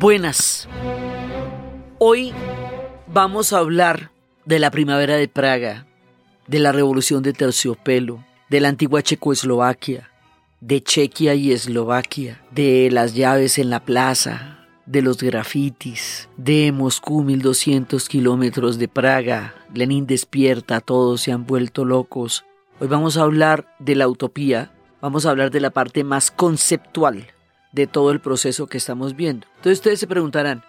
Buenas. Hoy vamos a hablar de la primavera de Praga, de la revolución de terciopelo, de la antigua Checoslovaquia, de Chequia y Eslovaquia, de las llaves en la plaza, de los grafitis, de Moscú 1200 kilómetros de Praga, Lenin despierta, todos se han vuelto locos. Hoy vamos a hablar de la utopía, vamos a hablar de la parte más conceptual de todo el proceso que estamos viendo. Entonces ustedes se preguntarán,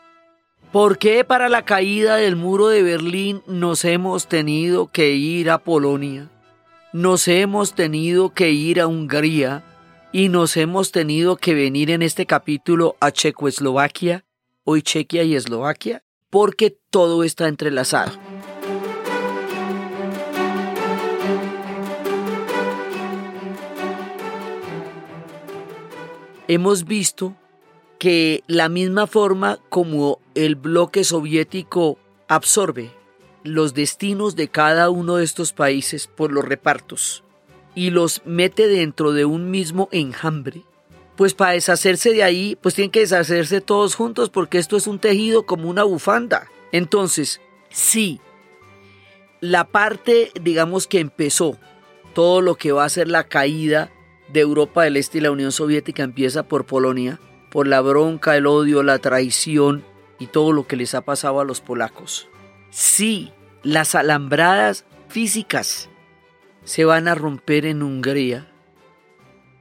¿por qué para la caída del muro de Berlín nos hemos tenido que ir a Polonia? Nos hemos tenido que ir a Hungría y nos hemos tenido que venir en este capítulo a Checoslovaquia, hoy Chequia y Eslovaquia, porque todo está entrelazado. Hemos visto que la misma forma como el bloque soviético absorbe los destinos de cada uno de estos países por los repartos y los mete dentro de un mismo enjambre, pues para deshacerse de ahí, pues tienen que deshacerse todos juntos porque esto es un tejido como una bufanda. Entonces, sí, la parte, digamos que empezó, todo lo que va a ser la caída de Europa del Este y la Unión Soviética empieza por Polonia, por la bronca, el odio, la traición y todo lo que les ha pasado a los polacos. Sí, las alambradas físicas se van a romper en Hungría,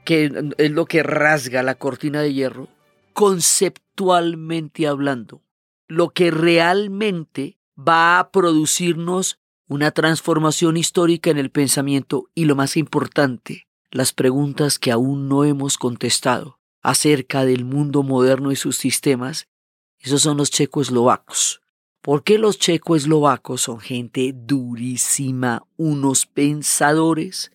que es lo que rasga la cortina de hierro, conceptualmente hablando, lo que realmente va a producirnos una transformación histórica en el pensamiento y lo más importante, las preguntas que aún no hemos contestado acerca del mundo moderno y sus sistemas, esos son los checoslovacos. ¿Por qué los checoslovacos son gente durísima, unos pensadores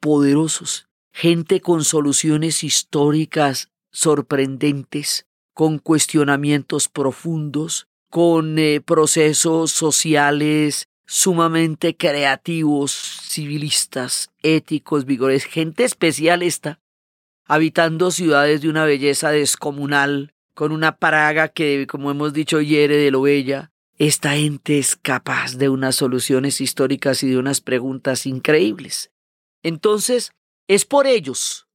poderosos, gente con soluciones históricas sorprendentes, con cuestionamientos profundos, con eh, procesos sociales sumamente creativos, civilistas, éticos, vigores, gente especial esta, habitando ciudades de una belleza descomunal, con una praga que, como hemos dicho, hiere de lo bella. Esta gente es capaz de unas soluciones históricas y de unas preguntas increíbles. Entonces, es por ellos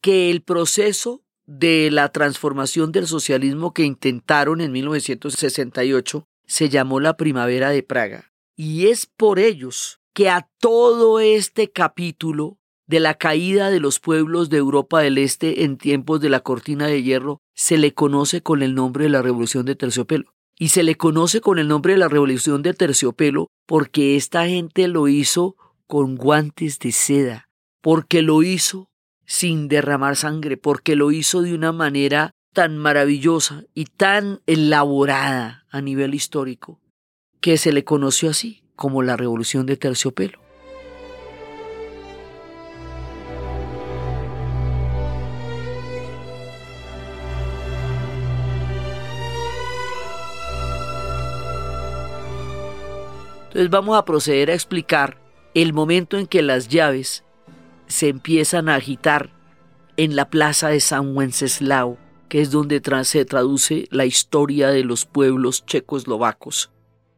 que el proceso de la transformación del socialismo que intentaron en 1968 se llamó la Primavera de Praga. Y es por ellos que a todo este capítulo de la caída de los pueblos de Europa del Este en tiempos de la cortina de hierro se le conoce con el nombre de la Revolución de Terciopelo. Y se le conoce con el nombre de la Revolución de Terciopelo porque esta gente lo hizo con guantes de seda, porque lo hizo sin derramar sangre, porque lo hizo de una manera tan maravillosa y tan elaborada a nivel histórico, que se le conoció así como la Revolución de Terciopelo. Entonces vamos a proceder a explicar el momento en que las llaves se empiezan a agitar en la plaza de San Wenceslao, que es donde se traduce la historia de los pueblos checoslovacos.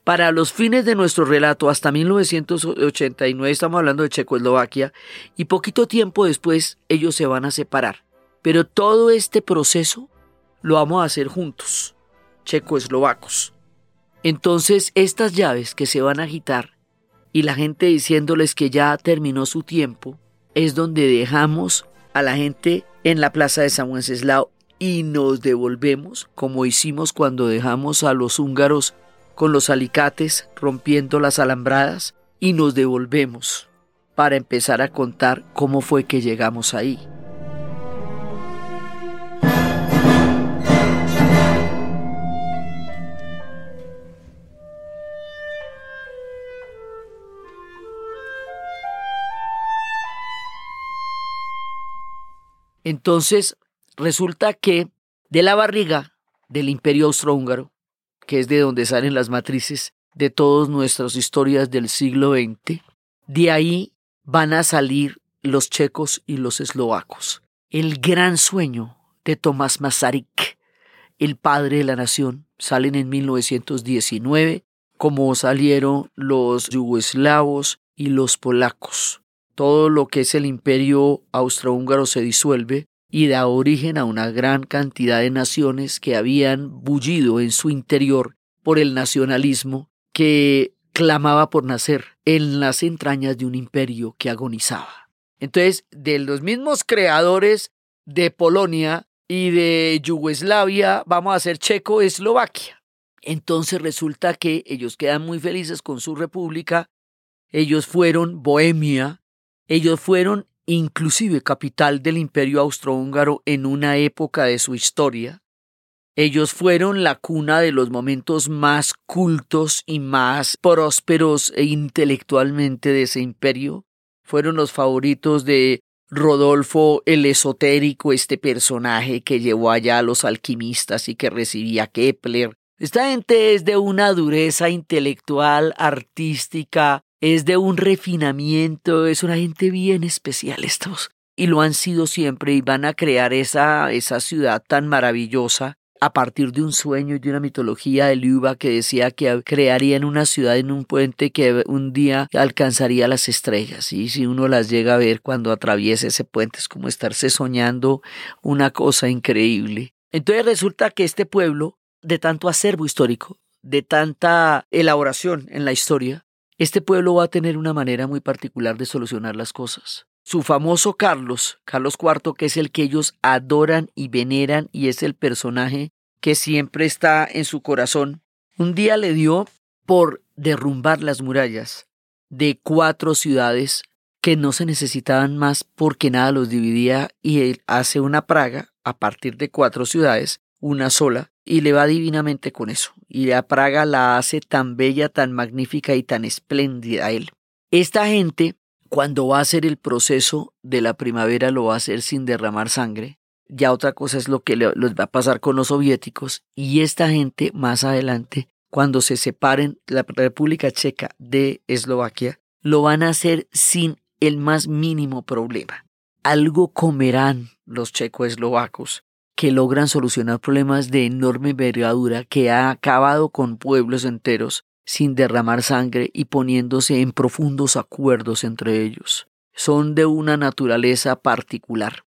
Para los fines de nuestro relato, hasta 1989 estamos hablando de Checoslovaquia, y poquito tiempo después ellos se van a separar. Pero todo este proceso lo vamos a hacer juntos, checoslovacos. Entonces estas llaves que se van a agitar y la gente diciéndoles que ya terminó su tiempo, es donde dejamos a la gente en la plaza de San Wenceslao y nos devolvemos como hicimos cuando dejamos a los húngaros con los alicates rompiendo las alambradas y nos devolvemos para empezar a contar cómo fue que llegamos ahí. Entonces, resulta que de la barriga del imperio austrohúngaro, que es de donde salen las matrices de todas nuestras historias del siglo XX, de ahí van a salir los checos y los eslovacos. El gran sueño de Tomás Masaryk, el padre de la nación. Salen en 1919, como salieron los yugoslavos y los polacos. Todo lo que es el imperio austrohúngaro se disuelve y da origen a una gran cantidad de naciones que habían bullido en su interior por el nacionalismo que clamaba por nacer en las entrañas de un imperio que agonizaba. Entonces, de los mismos creadores de Polonia y de Yugoslavia, vamos a hacer Checo-Eslovaquia. Entonces resulta que ellos quedan muy felices con su república, ellos fueron Bohemia, ellos fueron inclusive capital del imperio austrohúngaro en una época de su historia. Ellos fueron la cuna de los momentos más cultos y más prósperos e intelectualmente de ese imperio. Fueron los favoritos de Rodolfo el esotérico, este personaje que llevó allá a los alquimistas y que recibía Kepler. Esta gente es de una dureza intelectual, artística, es de un refinamiento, es una gente bien especial estos. Y lo han sido siempre y van a crear esa, esa ciudad tan maravillosa a partir de un sueño y de una mitología de Liuba que decía que crearían una ciudad en un puente que un día alcanzaría las estrellas. Y si uno las llega a ver cuando atraviesa ese puente es como estarse soñando una cosa increíble. Entonces resulta que este pueblo, de tanto acervo histórico, de tanta elaboración en la historia, este pueblo va a tener una manera muy particular de solucionar las cosas. Su famoso Carlos, Carlos IV, que es el que ellos adoran y veneran y es el personaje que siempre está en su corazón, un día le dio por derrumbar las murallas de cuatro ciudades que no se necesitaban más porque nada los dividía y él hace una praga a partir de cuatro ciudades, una sola, y le va divinamente con eso. Y la Praga la hace tan bella, tan magnífica y tan espléndida a él. Esta gente, cuando va a hacer el proceso de la primavera, lo va a hacer sin derramar sangre. Ya otra cosa es lo que les va a pasar con los soviéticos. Y esta gente, más adelante, cuando se separen la República Checa de Eslovaquia, lo van a hacer sin el más mínimo problema. Algo comerán los checo-eslovacos que logran solucionar problemas de enorme envergadura que ha acabado con pueblos enteros sin derramar sangre y poniéndose en profundos acuerdos entre ellos. Son de una naturaleza particular.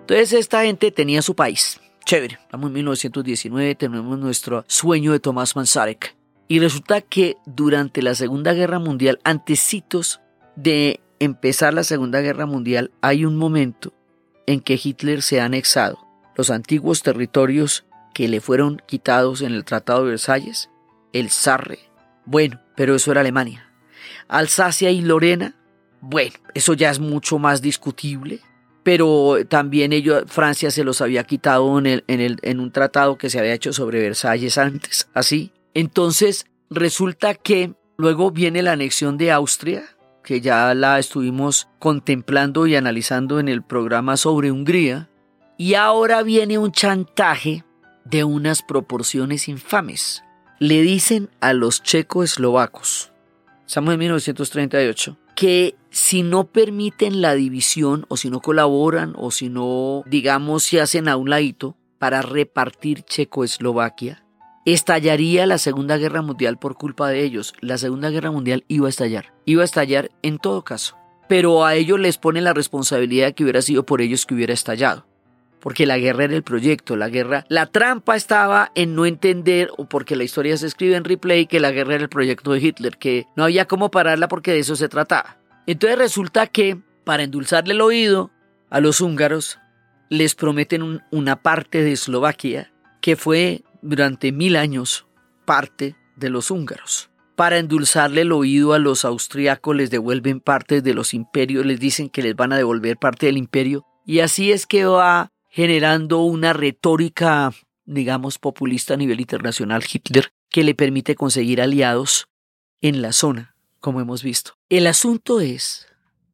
Entonces esta gente tenía su país, Chévere, estamos en 1919, tenemos nuestro sueño de Tomás Manzarek. Y resulta que durante la Segunda Guerra Mundial, antecitos de empezar la Segunda Guerra Mundial, hay un momento en que Hitler se ha anexado los antiguos territorios que le fueron quitados en el Tratado de Versalles, el Sarre. Bueno, pero eso era Alemania. Alsacia y Lorena, bueno, eso ya es mucho más discutible pero también Francia se los había quitado en, el, en, el, en un tratado que se había hecho sobre Versalles antes, así. Entonces, resulta que luego viene la anexión de Austria, que ya la estuvimos contemplando y analizando en el programa sobre Hungría, y ahora viene un chantaje de unas proporciones infames. Le dicen a los checoslovacos, estamos en 1938, que si no permiten la división o si no colaboran o si no, digamos, se hacen a un ladito para repartir Checoslovaquia, estallaría la Segunda Guerra Mundial por culpa de ellos. La Segunda Guerra Mundial iba a estallar, iba a estallar en todo caso. Pero a ellos les pone la responsabilidad que hubiera sido por ellos que hubiera estallado. Porque la guerra era el proyecto, la guerra, la trampa estaba en no entender, o porque la historia se escribe en replay, que la guerra era el proyecto de Hitler, que no había cómo pararla porque de eso se trataba. Entonces resulta que, para endulzarle el oído a los húngaros, les prometen una parte de Eslovaquia que fue durante mil años parte de los húngaros. Para endulzarle el oído a los austriacos les devuelven parte de los imperios, les dicen que les van a devolver parte del imperio. Y así es que va generando una retórica, digamos, populista a nivel internacional Hitler, que le permite conseguir aliados en la zona como hemos visto. El asunto es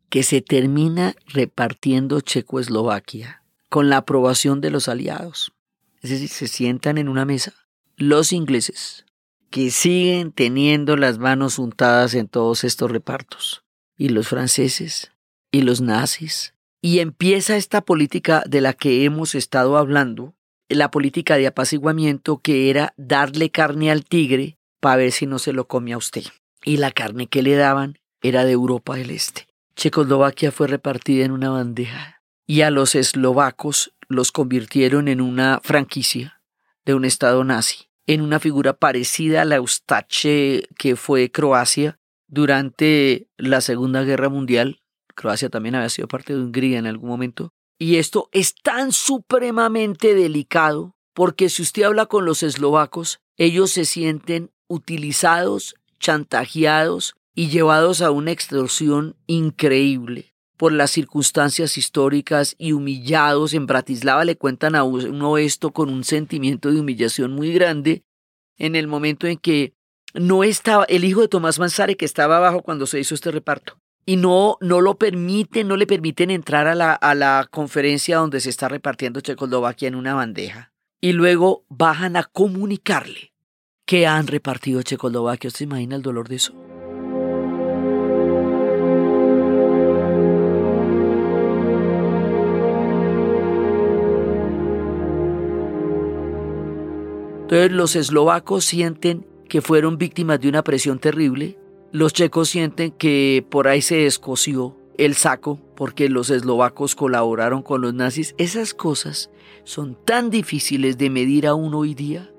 que se termina repartiendo Checoslovaquia con la aprobación de los aliados. Es decir, se sientan en una mesa los ingleses, que siguen teniendo las manos untadas en todos estos repartos. Y los franceses, y los nazis. Y empieza esta política de la que hemos estado hablando, la política de apaciguamiento que era darle carne al tigre para ver si no se lo come a usted. Y la carne que le daban era de Europa del Este. Checoslovaquia fue repartida en una bandeja y a los eslovacos los convirtieron en una franquicia de un estado nazi, en una figura parecida a la Eustache que fue Croacia durante la Segunda Guerra Mundial. Croacia también había sido parte de Hungría en algún momento. Y esto es tan supremamente delicado porque si usted habla con los eslovacos, ellos se sienten utilizados, chantajeados y llevados a una extorsión increíble por las circunstancias históricas y humillados en Bratislava le cuentan a uno esto con un sentimiento de humillación muy grande en el momento en que no estaba el hijo de Tomás Manzare que estaba abajo cuando se hizo este reparto y no no lo permiten, no le permiten entrar a la, a la conferencia donde se está repartiendo Checoslovaquia en una bandeja y luego bajan a comunicarle que han repartido Checoslovaquia. ¿Usted se imagina el dolor de eso? Entonces los eslovacos sienten que fueron víctimas de una presión terrible, los checos sienten que por ahí se escoció el saco porque los eslovacos colaboraron con los nazis. Esas cosas son tan difíciles de medir aún hoy día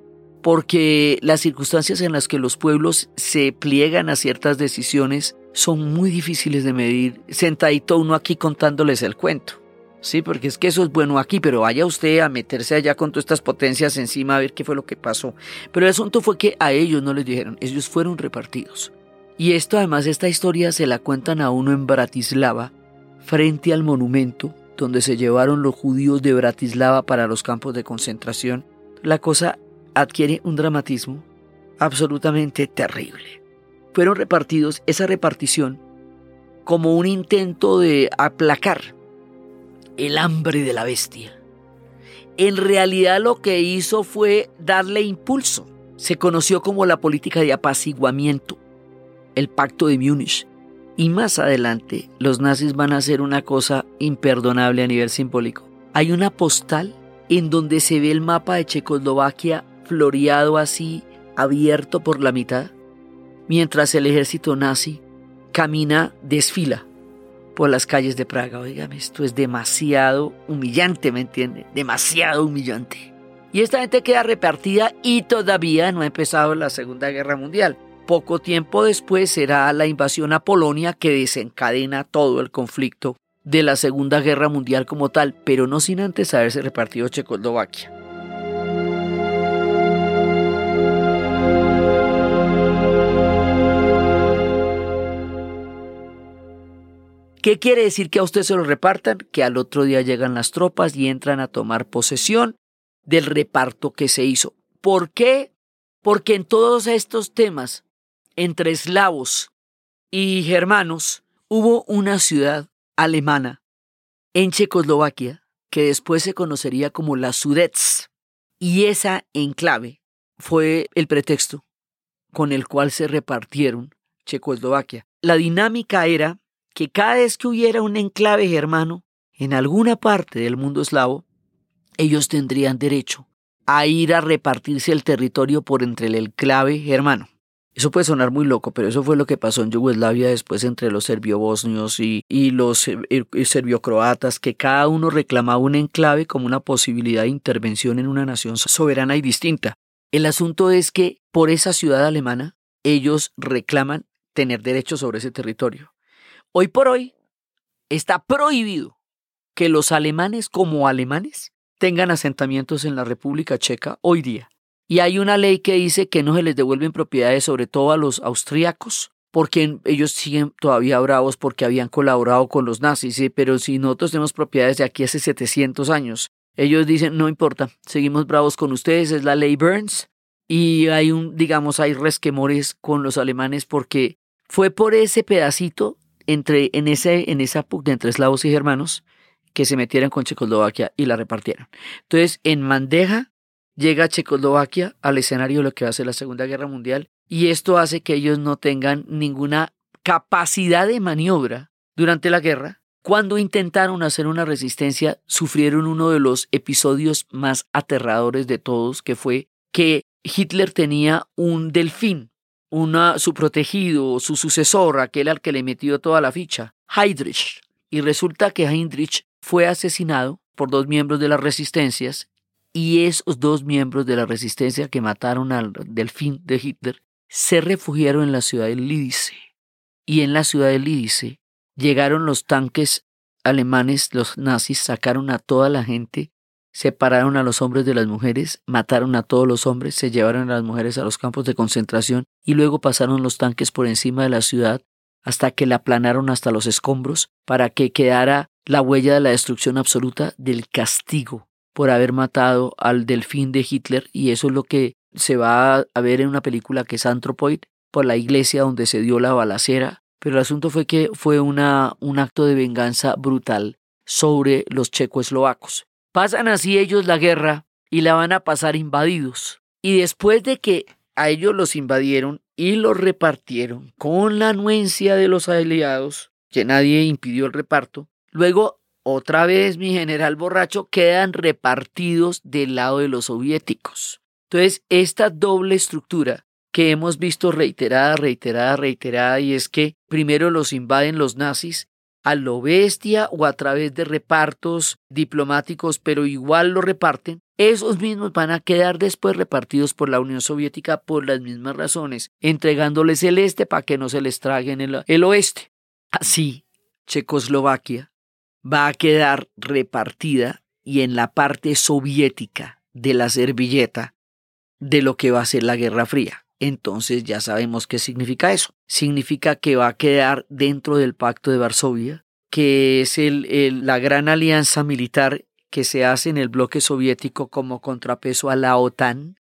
porque las circunstancias en las que los pueblos se pliegan a ciertas decisiones son muy difíciles de medir. Sentadito uno aquí contándoles el cuento. Sí, porque es que eso es bueno aquí, pero vaya usted a meterse allá con todas estas potencias encima a ver qué fue lo que pasó. Pero el asunto fue que a ellos no les dijeron, ellos fueron repartidos. Y esto además, esta historia se la cuentan a uno en Bratislava, frente al monumento donde se llevaron los judíos de Bratislava para los campos de concentración. La cosa adquiere un dramatismo absolutamente terrible. Fueron repartidos esa repartición como un intento de aplacar el hambre de la bestia. En realidad lo que hizo fue darle impulso. Se conoció como la política de apaciguamiento, el pacto de Múnich. Y más adelante los nazis van a hacer una cosa imperdonable a nivel simbólico. Hay una postal en donde se ve el mapa de Checoslovaquia floreado así, abierto por la mitad, mientras el ejército nazi camina, desfila por las calles de Praga. Oigan, esto es demasiado humillante, ¿me entiende? Demasiado humillante. Y esta gente queda repartida y todavía no ha empezado la Segunda Guerra Mundial. Poco tiempo después será la invasión a Polonia que desencadena todo el conflicto de la Segunda Guerra Mundial como tal, pero no sin antes haberse repartido Checoslovaquia. ¿Qué quiere decir que a usted se lo repartan? Que al otro día llegan las tropas y entran a tomar posesión del reparto que se hizo. ¿Por qué? Porque en todos estos temas, entre eslavos y germanos, hubo una ciudad alemana en Checoslovaquia que después se conocería como la Sudets. Y esa enclave fue el pretexto con el cual se repartieron Checoslovaquia. La dinámica era que cada vez que hubiera un enclave germano en alguna parte del mundo eslavo, ellos tendrían derecho a ir a repartirse el territorio por entre el enclave germano. Eso puede sonar muy loco, pero eso fue lo que pasó en Yugoslavia después entre los serbio-bosnios y, y, los eh, serbio-croatas, que cada uno reclamaba un enclave como una posibilidad de intervención en una nación soberana y distinta. El asunto es que por esa ciudad alemana ellos reclaman tener derecho sobre ese territorio. Hoy por hoy está prohibido que los alemanes como alemanes tengan asentamientos en la República Checa hoy día. Y hay una ley que dice que no se les devuelven propiedades, sobre todo a los austríacos, porque ellos siguen todavía bravos porque habían colaborado con los nazis, pero si nosotros tenemos propiedades de aquí hace 700 años, ellos dicen, no importa, seguimos bravos con ustedes, es la ley Burns, y hay un, digamos, hay resquemores con los alemanes porque fue por ese pedacito entre, en, ese, en esa pugna entre eslavos y germanos que se metieran con Checoslovaquia y la repartieron. Entonces, en Mandeja llega Checoslovaquia al escenario de lo que va a ser la Segunda Guerra Mundial y esto hace que ellos no tengan ninguna capacidad de maniobra durante la guerra. Cuando intentaron hacer una resistencia, sufrieron uno de los episodios más aterradores de todos, que fue que Hitler tenía un delfín, una, su protegido, su sucesor, aquel al que le metió toda la ficha, Heydrich. Y resulta que Heydrich fue asesinado por dos miembros de las resistencias y esos dos miembros de la resistencia que mataron al delfín de Hitler se refugiaron en la ciudad de Lidice. Y en la ciudad de Lidice llegaron los tanques alemanes, los nazis, sacaron a toda la gente, separaron a los hombres de las mujeres, mataron a todos los hombres, se llevaron a las mujeres a los campos de concentración y luego pasaron los tanques por encima de la ciudad hasta que la aplanaron hasta los escombros para que quedara la huella de la destrucción absoluta del castigo por haber matado al delfín de Hitler y eso es lo que se va a ver en una película que es Anthropoid por la iglesia donde se dio la balacera, pero el asunto fue que fue una, un acto de venganza brutal sobre los checoslovacos. Pasan así ellos la guerra y la van a pasar invadidos. Y después de que a ellos los invadieron y los repartieron con la anuencia de los aliados, que nadie impidió el reparto, luego otra vez mi general borracho quedan repartidos del lado de los soviéticos. Entonces, esta doble estructura que hemos visto reiterada, reiterada, reiterada, y es que primero los invaden los nazis a lo bestia o a través de repartos diplomáticos, pero igual lo reparten, esos mismos van a quedar después repartidos por la Unión Soviética por las mismas razones, entregándoles el este para que no se les traguen el, el oeste. Así, Checoslovaquia va a quedar repartida y en la parte soviética de la servilleta de lo que va a ser la Guerra Fría. Entonces ya sabemos qué significa eso. Significa que va a quedar dentro del Pacto de Varsovia, que es el, la gran alianza militar que se hace en el bloque soviético como contrapeso a la OTAN,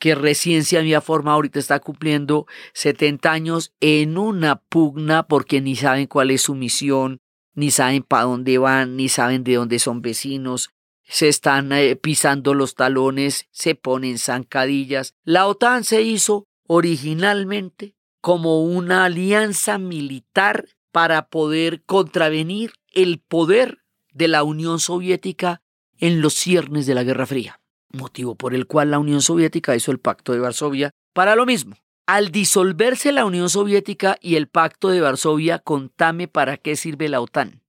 que recién se había formado, ahorita está cumpliendo 70 años en una pugna porque ni saben cuál es su misión, ni saben para dónde van, ni saben de dónde son vecinos, se están eh, pisando los talones, se ponen zancadillas. La OTAN se hizo originalmente como una alianza militar para poder contravenir el poder de la Unión Soviética en los ciernes de la Guerra Fría, motivo por el cual la Unión Soviética hizo el Pacto de Varsovia para lo mismo. Al disolverse la Unión Soviética y el Pacto de Varsovia, contame para qué sirve la OTAN.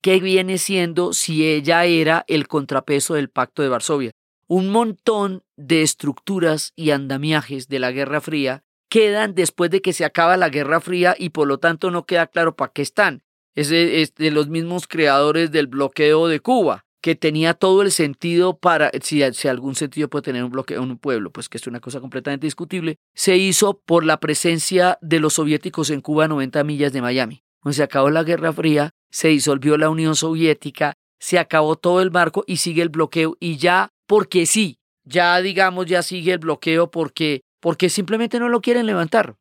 ¿Qué viene siendo si ella era el contrapeso del Pacto de Varsovia? Un montón de estructuras y andamiajes de la Guerra Fría quedan después de que se acaba la Guerra Fría y por lo tanto no queda claro para qué están. Es de, los mismos creadores del bloqueo de Cuba, que tenía todo el sentido para, si, si, algún sentido puede tener un bloqueo en un pueblo, pues que es una cosa completamente discutible, se hizo por la presencia de los soviéticos en Cuba a 90 millas de Miami. Cuando se acabó la Guerra Fría, se disolvió la Unión Soviética, se acabó todo el marco y sigue el bloqueo y ya porque sí, ya digamos ya sigue el bloqueo porque porque simplemente no lo quieren levantar.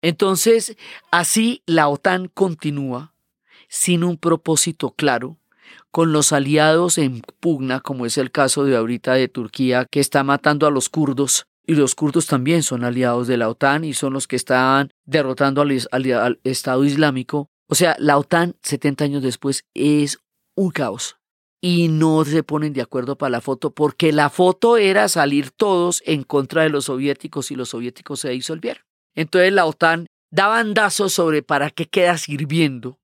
Entonces, así la OTAN continúa sin un propósito claro, con los aliados en pugna, como es el caso de ahorita de Turquía, que está matando a los kurdos, y los kurdos también son aliados de la OTAN y son los que están derrotando al, Estado Islámico, o sea, la OTAN 70 años después es un caos. Y no se ponen de acuerdo para la foto porque la foto era salir todos en contra de los soviéticos y los soviéticos se disolvieron. Entonces la OTAN da bandazos sobre para qué queda sirviendo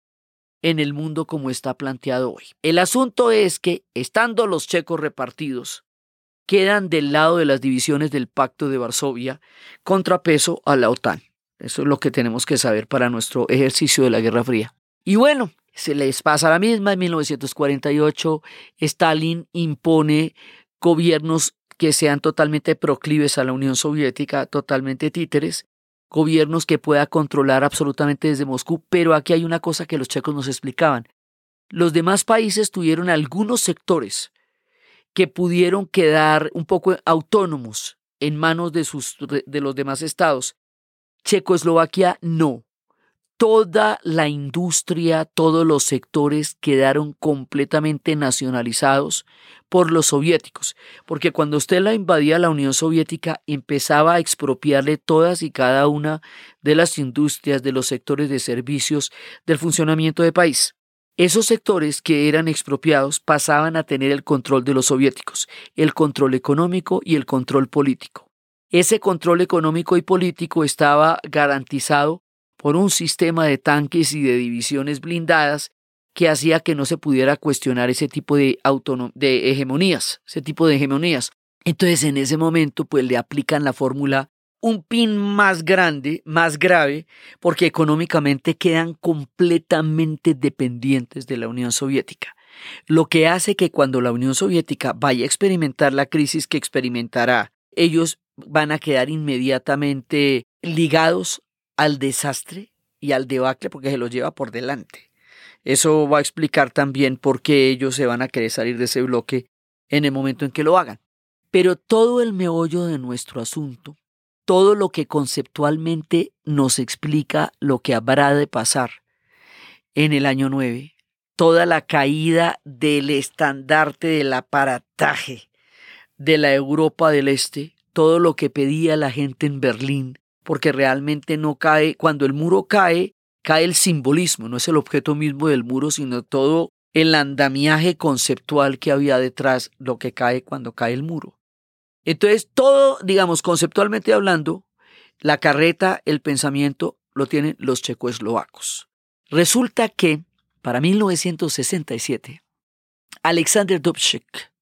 en el mundo como está planteado hoy. El asunto es que, estando los checos repartidos, quedan del lado de las divisiones del Pacto de Varsovia contrapeso a la OTAN. Eso es lo que tenemos que saber para nuestro ejercicio de la Guerra Fría. Y bueno, se les pasa la misma. En 1948, Stalin impone gobiernos que sean totalmente proclives a la Unión Soviética, totalmente títeres, gobiernos que pueda controlar absolutamente desde Moscú. Pero aquí hay una cosa que los checos nos explicaban. Los demás países tuvieron algunos sectores que pudieron quedar un poco autónomos en manos de, sus, de los demás estados. Checoslovaquia no. Toda la industria, todos los sectores quedaron completamente nacionalizados por los soviéticos, porque cuando usted la invadía la Unión Soviética empezaba a expropiarle todas y cada una de las industrias, de los sectores de servicios, del funcionamiento del país. Esos sectores que eran expropiados pasaban a tener el control de los soviéticos, el control económico y el control político. Ese control económico y político estaba garantizado por un sistema de tanques y de divisiones blindadas que hacía que no se pudiera cuestionar ese tipo de, de hegemonías, ese tipo de hegemonías. Entonces en ese momento pues le aplican la fórmula un pin más grande, más grave, porque económicamente quedan completamente dependientes de la Unión Soviética. Lo que hace que cuando la Unión Soviética vaya a experimentar la crisis que experimentará, ellos van a quedar inmediatamente ligados al desastre y al debacle porque se los lleva por delante. Eso va a explicar también por qué ellos se van a querer salir de ese bloque en el momento en que lo hagan. Pero todo el meollo de nuestro asunto todo lo que conceptualmente nos explica lo que habrá de pasar en el año 9, toda la caída del estandarte del aparataje de la Europa del Este, todo lo que pedía la gente en Berlín, porque realmente no cae, cuando el muro cae, cae el simbolismo, no es el objeto mismo del muro, sino todo el andamiaje conceptual que había detrás, lo que cae cuando cae el muro. Entonces, todo, digamos, conceptualmente hablando, la carreta, el pensamiento, lo tienen los checoslovacos. Resulta que, para 1967, Alexander Dubček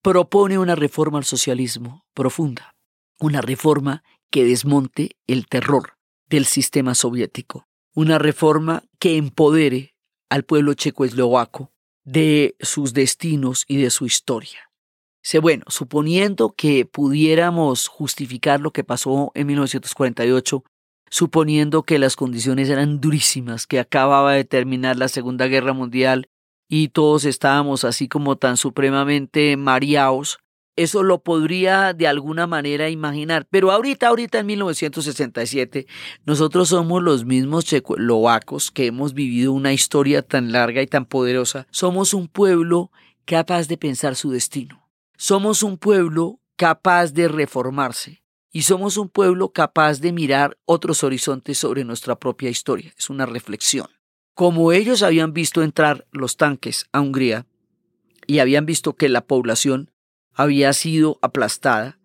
propone una reforma al socialismo profunda, una reforma que desmonte el terror del sistema soviético, una reforma que empodere al pueblo checoslovaco de sus destinos y de su historia. Bueno, suponiendo que pudiéramos justificar lo que pasó en 1948, suponiendo que las condiciones eran durísimas, que acababa de terminar la Segunda Guerra Mundial y todos estábamos así como tan supremamente mareados, eso lo podría de alguna manera imaginar. Pero ahorita, ahorita en 1967, nosotros somos los mismos checoslovacos que hemos vivido una historia tan larga y tan poderosa. Somos un pueblo capaz de pensar su destino. Somos un pueblo capaz de reformarse y somos un pueblo capaz de mirar otros horizontes sobre nuestra propia historia. Es una reflexión. Como ellos habían visto entrar los tanques a Hungría y habían visto que la población había sido aplastada,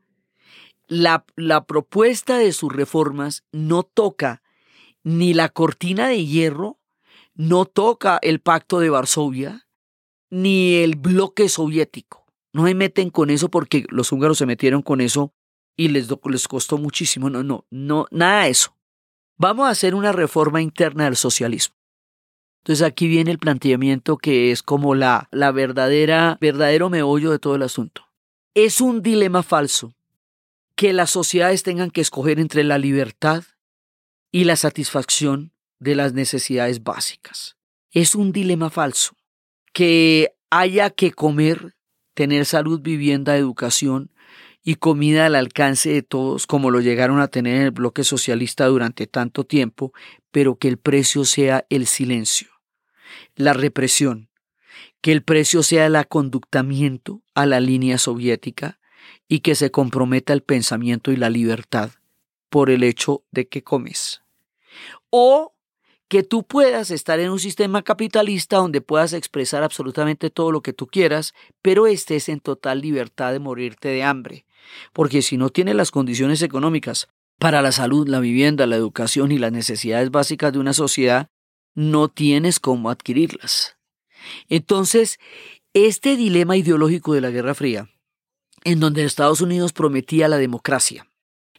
la, la propuesta de sus reformas no toca ni la cortina de hierro, no toca el pacto de Varsovia, ni el bloque soviético no se meten con eso porque los húngaros se metieron con eso y les, les costó muchísimo. No, no, no, nada de eso. Vamos a hacer una reforma interna del socialismo. Entonces aquí viene el planteamiento que es como la, la verdadera, verdadero meollo de todo el asunto. Es un dilema falso que las sociedades tengan que escoger entre la libertad y la satisfacción de las necesidades básicas. Es un dilema falso que haya que comer tener salud, vivienda, educación y comida al alcance de todos, como lo llegaron a tener en el bloque socialista durante tanto tiempo, pero que el precio sea el silencio, la represión, que el precio sea el aconductamiento a la línea soviética y que se comprometa el pensamiento y la libertad por el hecho de que comes. O que tú puedas estar en un sistema capitalista donde puedas expresar absolutamente todo lo que tú quieras, pero estés en total libertad de morirte de hambre. Porque si no tienes las condiciones económicas para la salud, la vivienda, la educación y las necesidades básicas de una sociedad, no tienes cómo adquirirlas. Entonces, este dilema ideológico de la Guerra Fría, en donde Estados Unidos prometía la democracia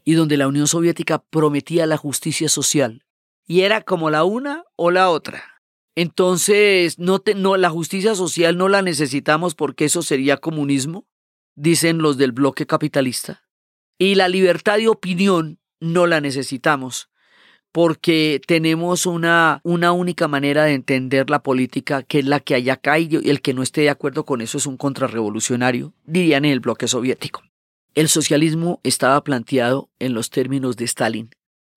y donde la Unión Soviética prometía la justicia social, y era como la una o la otra. Entonces, no, no, la justicia social no la necesitamos porque eso sería comunismo, dicen los del bloque capitalista. Y la libertad de opinión no la necesitamos porque tenemos una, una única manera de entender la política, que es la que hay acá, y el que no esté de acuerdo con eso es un contrarrevolucionario, dirían en el bloque soviético. El socialismo estaba planteado en los términos de Stalin,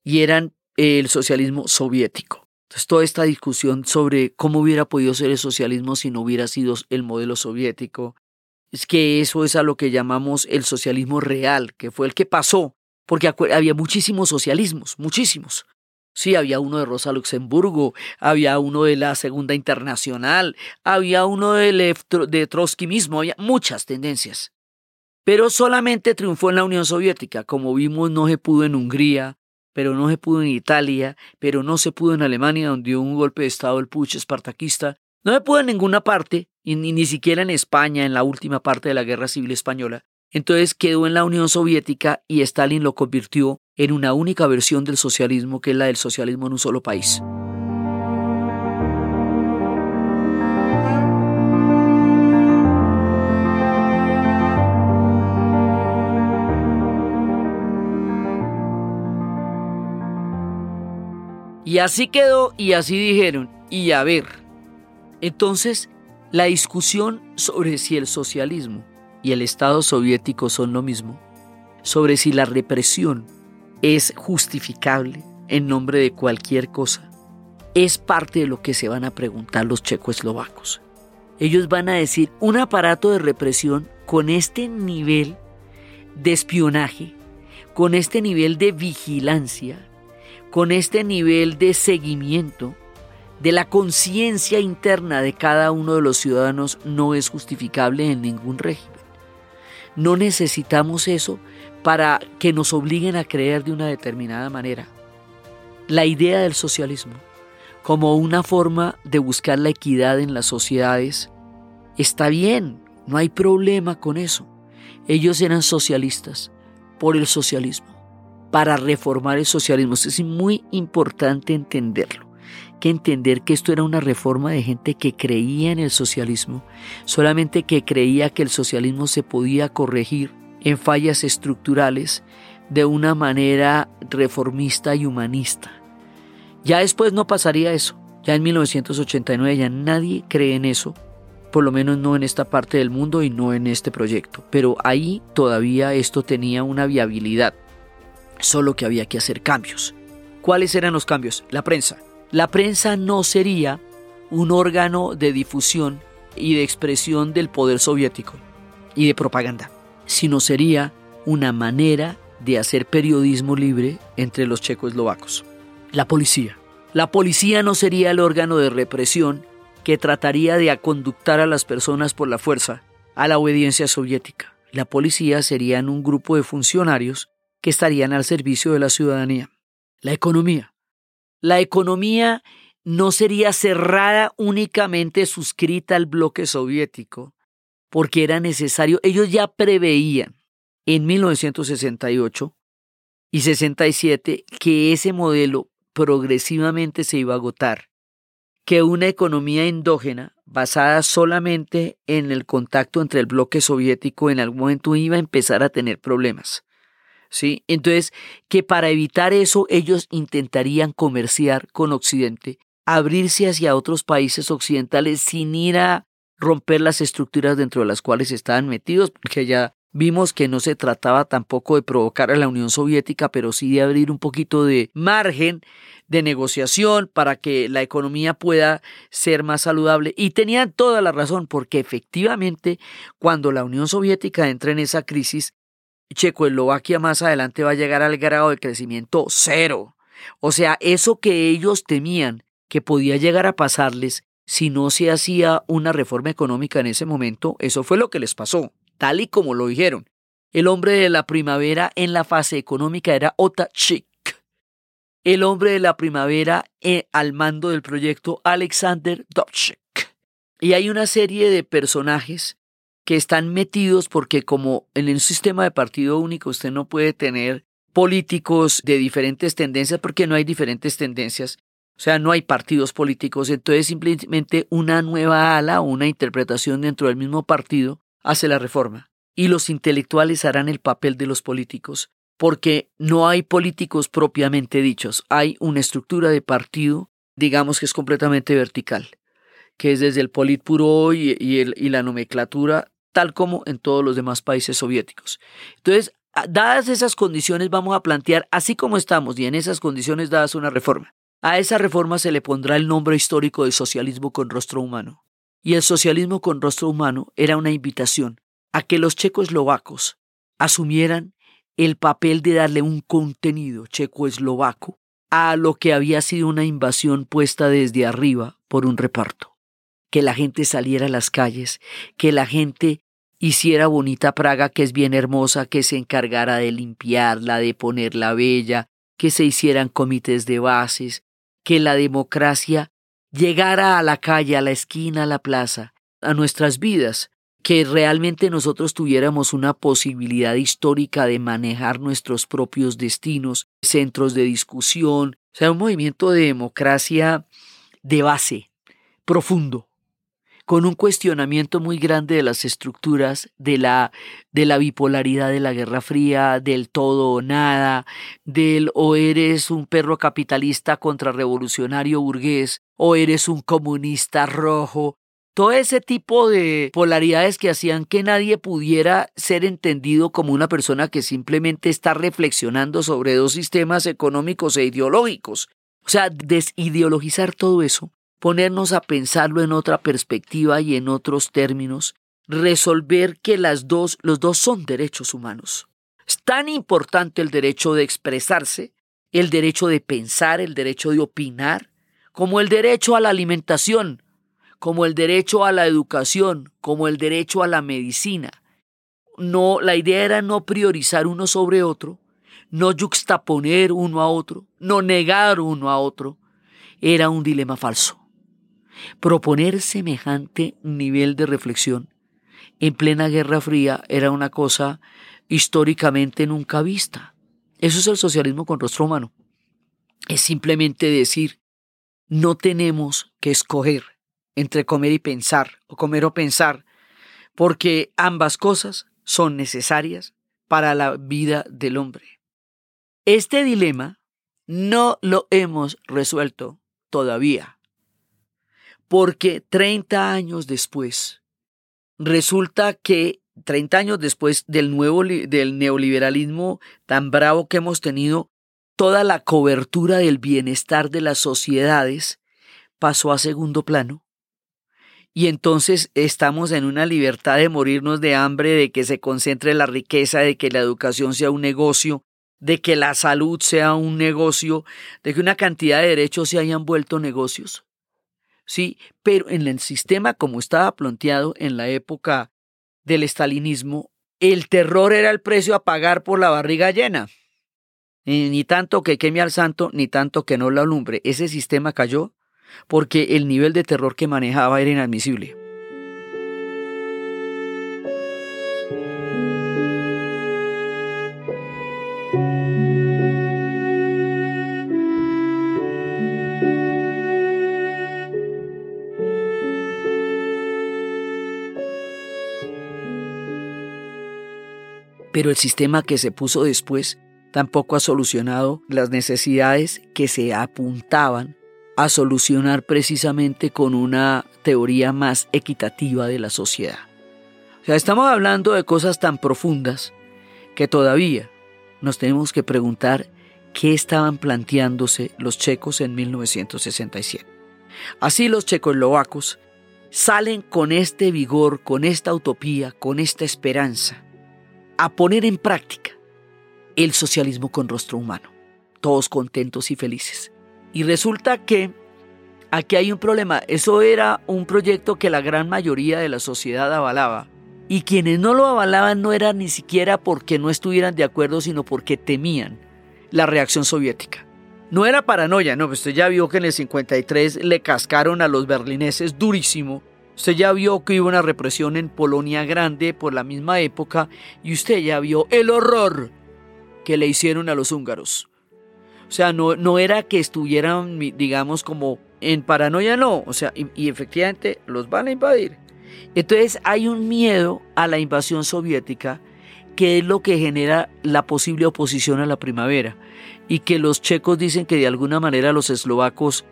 y eran el socialismo soviético. Entonces, toda esta discusión sobre cómo hubiera podido ser el socialismo si no hubiera sido el modelo soviético, es que eso es a lo que llamamos el socialismo real, que fue el que pasó, porque había muchísimos socialismos, muchísimos. Sí, había uno de Rosa Luxemburgo, había uno de la Segunda Internacional, había uno de, de Trotsky mismo, había muchas tendencias. Pero solamente triunfó en la Unión Soviética, como vimos no se pudo en Hungría, pero no se pudo en Italia, pero no se pudo en Alemania, donde dio un golpe de Estado el Puch espartaquista, no se pudo en ninguna parte, y ni, ni siquiera en España, en la última parte de la Guerra Civil Española. Entonces quedó en la Unión Soviética y Stalin lo convirtió en una única versión del socialismo, que es la del socialismo en un solo país. Y así quedó y así dijeron. Y a ver, entonces la discusión sobre si el socialismo y el Estado soviético son lo mismo, sobre si la represión es justificable en nombre de cualquier cosa, es parte de lo que se van a preguntar los checoslovacos. Ellos van a decir, un aparato de represión con este nivel de espionaje, con este nivel de vigilancia, con este nivel de seguimiento de la conciencia interna de cada uno de los ciudadanos no es justificable en ningún régimen. No necesitamos eso para que nos obliguen a creer de una determinada manera. La idea del socialismo como una forma de buscar la equidad en las sociedades está bien, no hay problema con eso. Ellos eran socialistas por el socialismo, para reformar el socialismo. Es muy importante entenderlo que entender que esto era una reforma de gente que creía en el socialismo, solamente que creía que el socialismo se podía corregir en fallas estructurales de una manera reformista y humanista. Ya después no pasaría eso. Ya en 1989 ya nadie cree en eso, por lo menos no en esta parte del mundo y no en este proyecto. Pero ahí todavía esto tenía una viabilidad, solo que había que hacer cambios. ¿Cuáles eran los cambios? La prensa. La prensa no sería un órgano de difusión y de expresión del poder soviético y de propaganda, sino sería una manera de hacer periodismo libre entre los checoslovacos. La policía. La policía no sería el órgano de represión que trataría de aconductar a las personas por la fuerza a la obediencia soviética. La policía serían un grupo de funcionarios que estarían al servicio de la ciudadanía. La economía. La economía no sería cerrada únicamente suscrita al bloque soviético, porque era necesario, ellos ya preveían en 1968 y 67 que ese modelo progresivamente se iba a agotar, que una economía endógena basada solamente en el contacto entre el bloque soviético en algún momento iba a empezar a tener problemas. ¿Sí? Entonces, que para evitar eso ellos intentarían comerciar con Occidente, abrirse hacia otros países occidentales sin ir a romper las estructuras dentro de las cuales estaban metidos, porque ya vimos que no se trataba tampoco de provocar a la Unión Soviética, pero sí de abrir un poquito de margen de negociación para que la economía pueda ser más saludable. Y tenían toda la razón, porque efectivamente cuando la Unión Soviética entra en esa crisis, Checoslovaquia más adelante va a llegar al grado de crecimiento cero. O sea, eso que ellos temían que podía llegar a pasarles si no se hacía una reforma económica en ese momento, eso fue lo que les pasó, tal y como lo dijeron. El hombre de la primavera en la fase económica era Ota Chik. El hombre de la primavera eh, al mando del proyecto Alexander Dovchik. Y hay una serie de personajes que están metidos porque como en un sistema de partido único usted no puede tener políticos de diferentes tendencias porque no hay diferentes tendencias, o sea, no hay partidos políticos, entonces simplemente una nueva ala o una interpretación dentro del mismo partido hace la reforma. Y los intelectuales harán el papel de los políticos, porque no hay políticos propiamente dichos, hay una estructura de partido, digamos que es completamente vertical, que es desde el Politburo y, y, y la nomenclatura tal como en todos los demás países soviéticos. Entonces, dadas esas condiciones, vamos a plantear, así como estamos y en esas condiciones dadas una reforma. A esa reforma se le pondrá el nombre histórico de socialismo con rostro humano. Y el socialismo con rostro humano era una invitación a que los checoslovacos asumieran el papel de darle un contenido checo-eslovaco a lo que había sido una invasión puesta desde arriba por un reparto. Que la gente saliera a las calles, que la gente hiciera bonita Praga, que es bien hermosa, que se encargara de limpiarla, de ponerla bella, que se hicieran comités de bases, que la democracia llegara a la calle, a la esquina, a la plaza, a nuestras vidas, que realmente nosotros tuviéramos una posibilidad histórica de manejar nuestros propios destinos, centros de discusión, o sea, un movimiento de democracia de base, profundo, con un cuestionamiento muy grande de las estructuras, de la, de la bipolaridad de la Guerra Fría, del todo o nada, del o eres un perro capitalista contrarrevolucionario burgués, o eres un comunista rojo, todo ese tipo de polaridades que hacían que nadie pudiera ser entendido como una persona que simplemente está reflexionando sobre dos sistemas económicos e ideológicos. O sea, desideologizar todo eso, ponernos a pensarlo en otra perspectiva y en otros términos, resolver que las dos, los dos son derechos humanos. Es tan importante el derecho de expresarse, el derecho de pensar, el derecho de opinar, como el derecho a la alimentación, como el derecho a la educación, como el derecho a la medicina. No, la idea era no priorizar uno sobre otro, no juxtaponer uno a otro, no negar uno a otro. Era un dilema falso. Proponer semejante nivel de reflexión en plena Guerra Fría era una cosa históricamente nunca vista. Eso es el socialismo con rostro humano. Es simplemente decir, no tenemos que escoger entre comer y pensar, o comer o pensar, porque ambas cosas son necesarias para la vida del hombre. Este dilema no lo hemos resuelto todavía, porque 30 años después, resulta que 30 años después del nuevo del neoliberalismo tan bravo que hemos tenido, toda la cobertura del bienestar de las sociedades pasó a segundo plano y entonces estamos en una libertad de morirnos de hambre, de que se concentre la riqueza, de que la educación sea un negocio, de que la salud sea un negocio, de que una cantidad de derechos se hayan vuelto negocios. Sí, pero en el sistema como estaba planteado en la época del estalinismo, el terror era el precio a pagar por la barriga llena. Ni tanto que queme al santo, ni tanto que no la alumbre. Ese sistema cayó porque el nivel de terror que manejaba era inadmisible. Pero el sistema que se puso después tampoco ha solucionado las necesidades que se apuntaban a solucionar precisamente con una teoría más equitativa de la sociedad. O sea, estamos hablando de cosas tan profundas que todavía nos tenemos que preguntar qué estaban planteándose los checos en 1967. Así los checoslovacos salen con este vigor, con esta utopía, con esta esperanza, a poner en práctica el socialismo con rostro humano, todos contentos y felices. Y resulta que aquí hay un problema. Eso era un proyecto que la gran mayoría de la sociedad avalaba. Y quienes no lo avalaban no era ni siquiera porque no estuvieran de acuerdo, sino porque temían la reacción soviética. No era paranoia, no, usted ya vio que en el 53 le cascaron a los berlineses durísimo. Usted ya vio que hubo una represión en Polonia grande por la misma época y usted ya vio el horror que le hicieron a los húngaros. O sea, no, no era que estuvieran, digamos, como en paranoia, no. O sea, y, efectivamente los van a invadir. Entonces hay un miedo a la invasión soviética que es lo que genera la posible oposición a la primavera. Y que los checos dicen que de alguna manera los eslovacos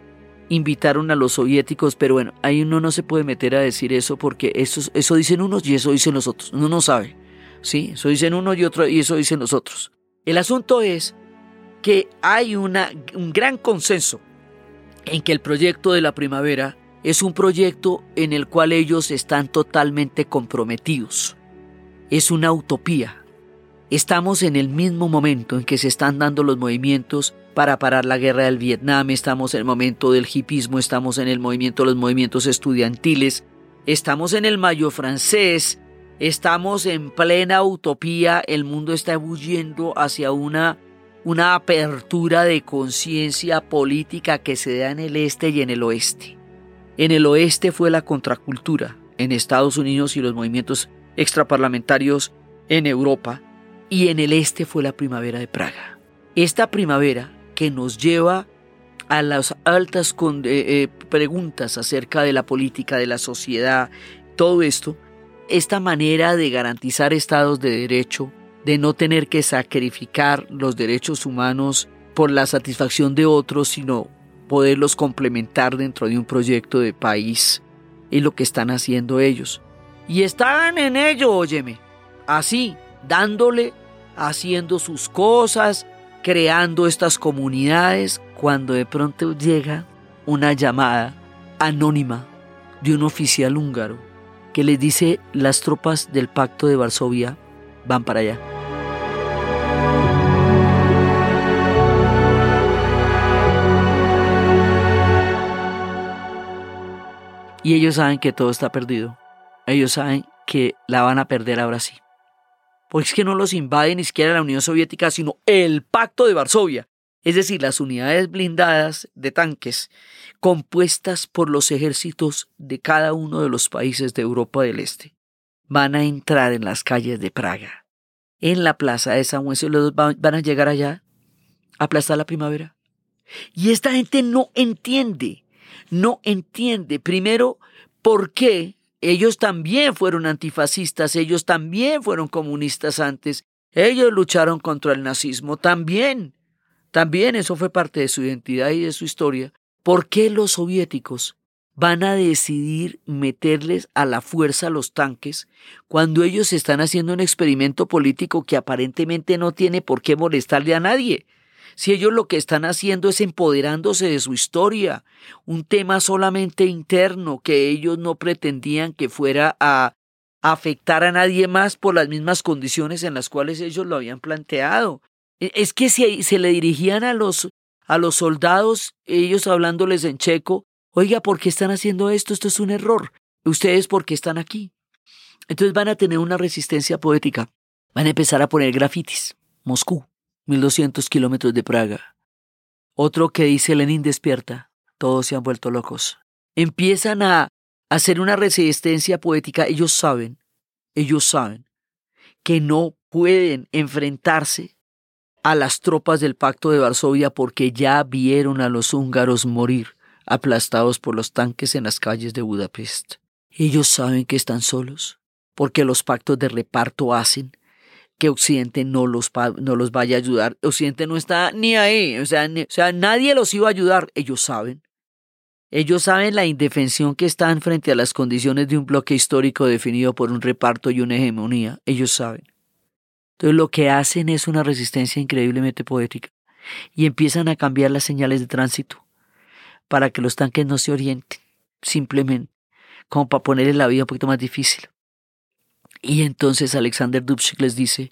invitaron a los soviéticos, pero bueno, ahí uno no se puede meter a decir eso porque eso, eso dicen unos y eso dicen los otros. Uno no sabe. ¿sí? Eso dicen uno y otro y eso dicen los otros. El asunto es que hay una, un gran consenso en que el proyecto de la primavera es un proyecto en el cual ellos están totalmente comprometidos. Es una utopía. Estamos en el mismo momento en que se están dando los movimientos para parar la guerra del Vietnam, estamos en el momento del hipismo, estamos en el movimiento los movimientos estudiantiles, estamos en el mayo francés, estamos en plena utopía, el mundo está ebulliendo hacia una una apertura de conciencia política que se da en el este y en el oeste. En el oeste fue la contracultura, en Estados Unidos y los movimientos extraparlamentarios en Europa, y en el este fue la primavera de Praga. Esta primavera que nos lleva a las altas eh, eh, preguntas acerca de la política, de la sociedad, todo esto, esta manera de garantizar estados de derecho, de no tener que sacrificar los derechos humanos por la satisfacción de otros, sino poderlos complementar dentro de un proyecto de país. Es lo que están haciendo ellos. Y están en ello, óyeme. Así, dándole, haciendo sus cosas, creando estas comunidades, cuando de pronto llega una llamada anónima de un oficial húngaro que les dice las tropas del pacto de Varsovia van para allá. Y ellos saben que todo está perdido. Ellos saben que la van a perder ahora sí. Porque es que no los invade ni siquiera la Unión Soviética, sino el Pacto de Varsovia. Es decir, las unidades blindadas de tanques compuestas por los ejércitos de cada uno de los países de Europa del Este van a entrar en las calles de Praga, en la plaza de San Wenceslao, van a llegar allá aplastar la primavera. Y esta gente no entiende no entiende, primero, por qué ellos también fueron antifascistas, ellos también fueron comunistas antes, ellos lucharon contra el nazismo también. También eso fue parte de su identidad y de su historia. ¿Por qué los soviéticos van a decidir meterles a la fuerza los tanques cuando ellos están haciendo un experimento político que aparentemente no tiene por qué molestarle a nadie? Si ellos lo que están haciendo es empoderándose de su historia, un tema solamente interno que ellos no pretendían que fuera a afectar a nadie más por las mismas condiciones en las cuales ellos lo habían planteado. E, es que si se le dirigían a los, a los soldados, ellos hablándoles en checo, oiga, ¿por qué están haciendo esto? Esto es un error. ¿Ustedes por qué están aquí? Entonces van a tener una resistencia poética. Van a empezar a poner grafitis. Moscú, 1200 kilómetros de Praga. Otro que dice Lenin despierta, todos se han vuelto locos. Empiezan a hacer una resistencia poética, ellos saben, ellos saben que no pueden enfrentarse a las tropas del pacto de Varsovia porque ya vieron a los húngaros morir aplastados por los tanques en las calles de Budapest. Ellos saben que están solos, porque los pactos de reparto hacen que Occidente no los, no los vaya a ayudar. Occidente no está ni ahí, o sea, o sea, nadie los iba a ayudar, ellos saben. Ellos saben la indefensión que están frente a las condiciones de un bloque histórico definido por un reparto y una hegemonía, ellos saben. Entonces lo que hacen es una resistencia increíblemente poética y empiezan a cambiar las señales de tránsito para que los tanques no se orienten, simplemente, como para ponerle la vida un poquito más difícil. Y entonces Alexander Dubček les dice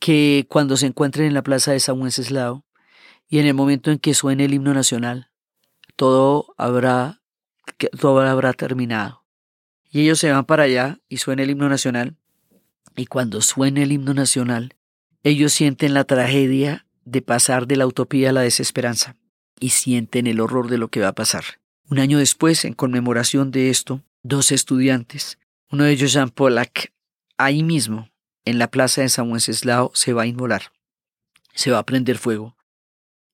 que cuando se encuentren en la plaza de San Wenceslao y en el momento en que suene el himno nacional, todo habrá, todo habrá terminado. Y ellos se van para allá y suena el himno nacional. Y cuando suene el himno nacional, ellos sienten la tragedia de pasar de la utopía a la desesperanza y sienten el horror de lo que va a pasar. Un año después, en conmemoración de esto, dos estudiantes, uno de ellos Jean Pollack, ahí mismo, en la plaza de San Wenceslao, se va a inmolar, se va a prender fuego.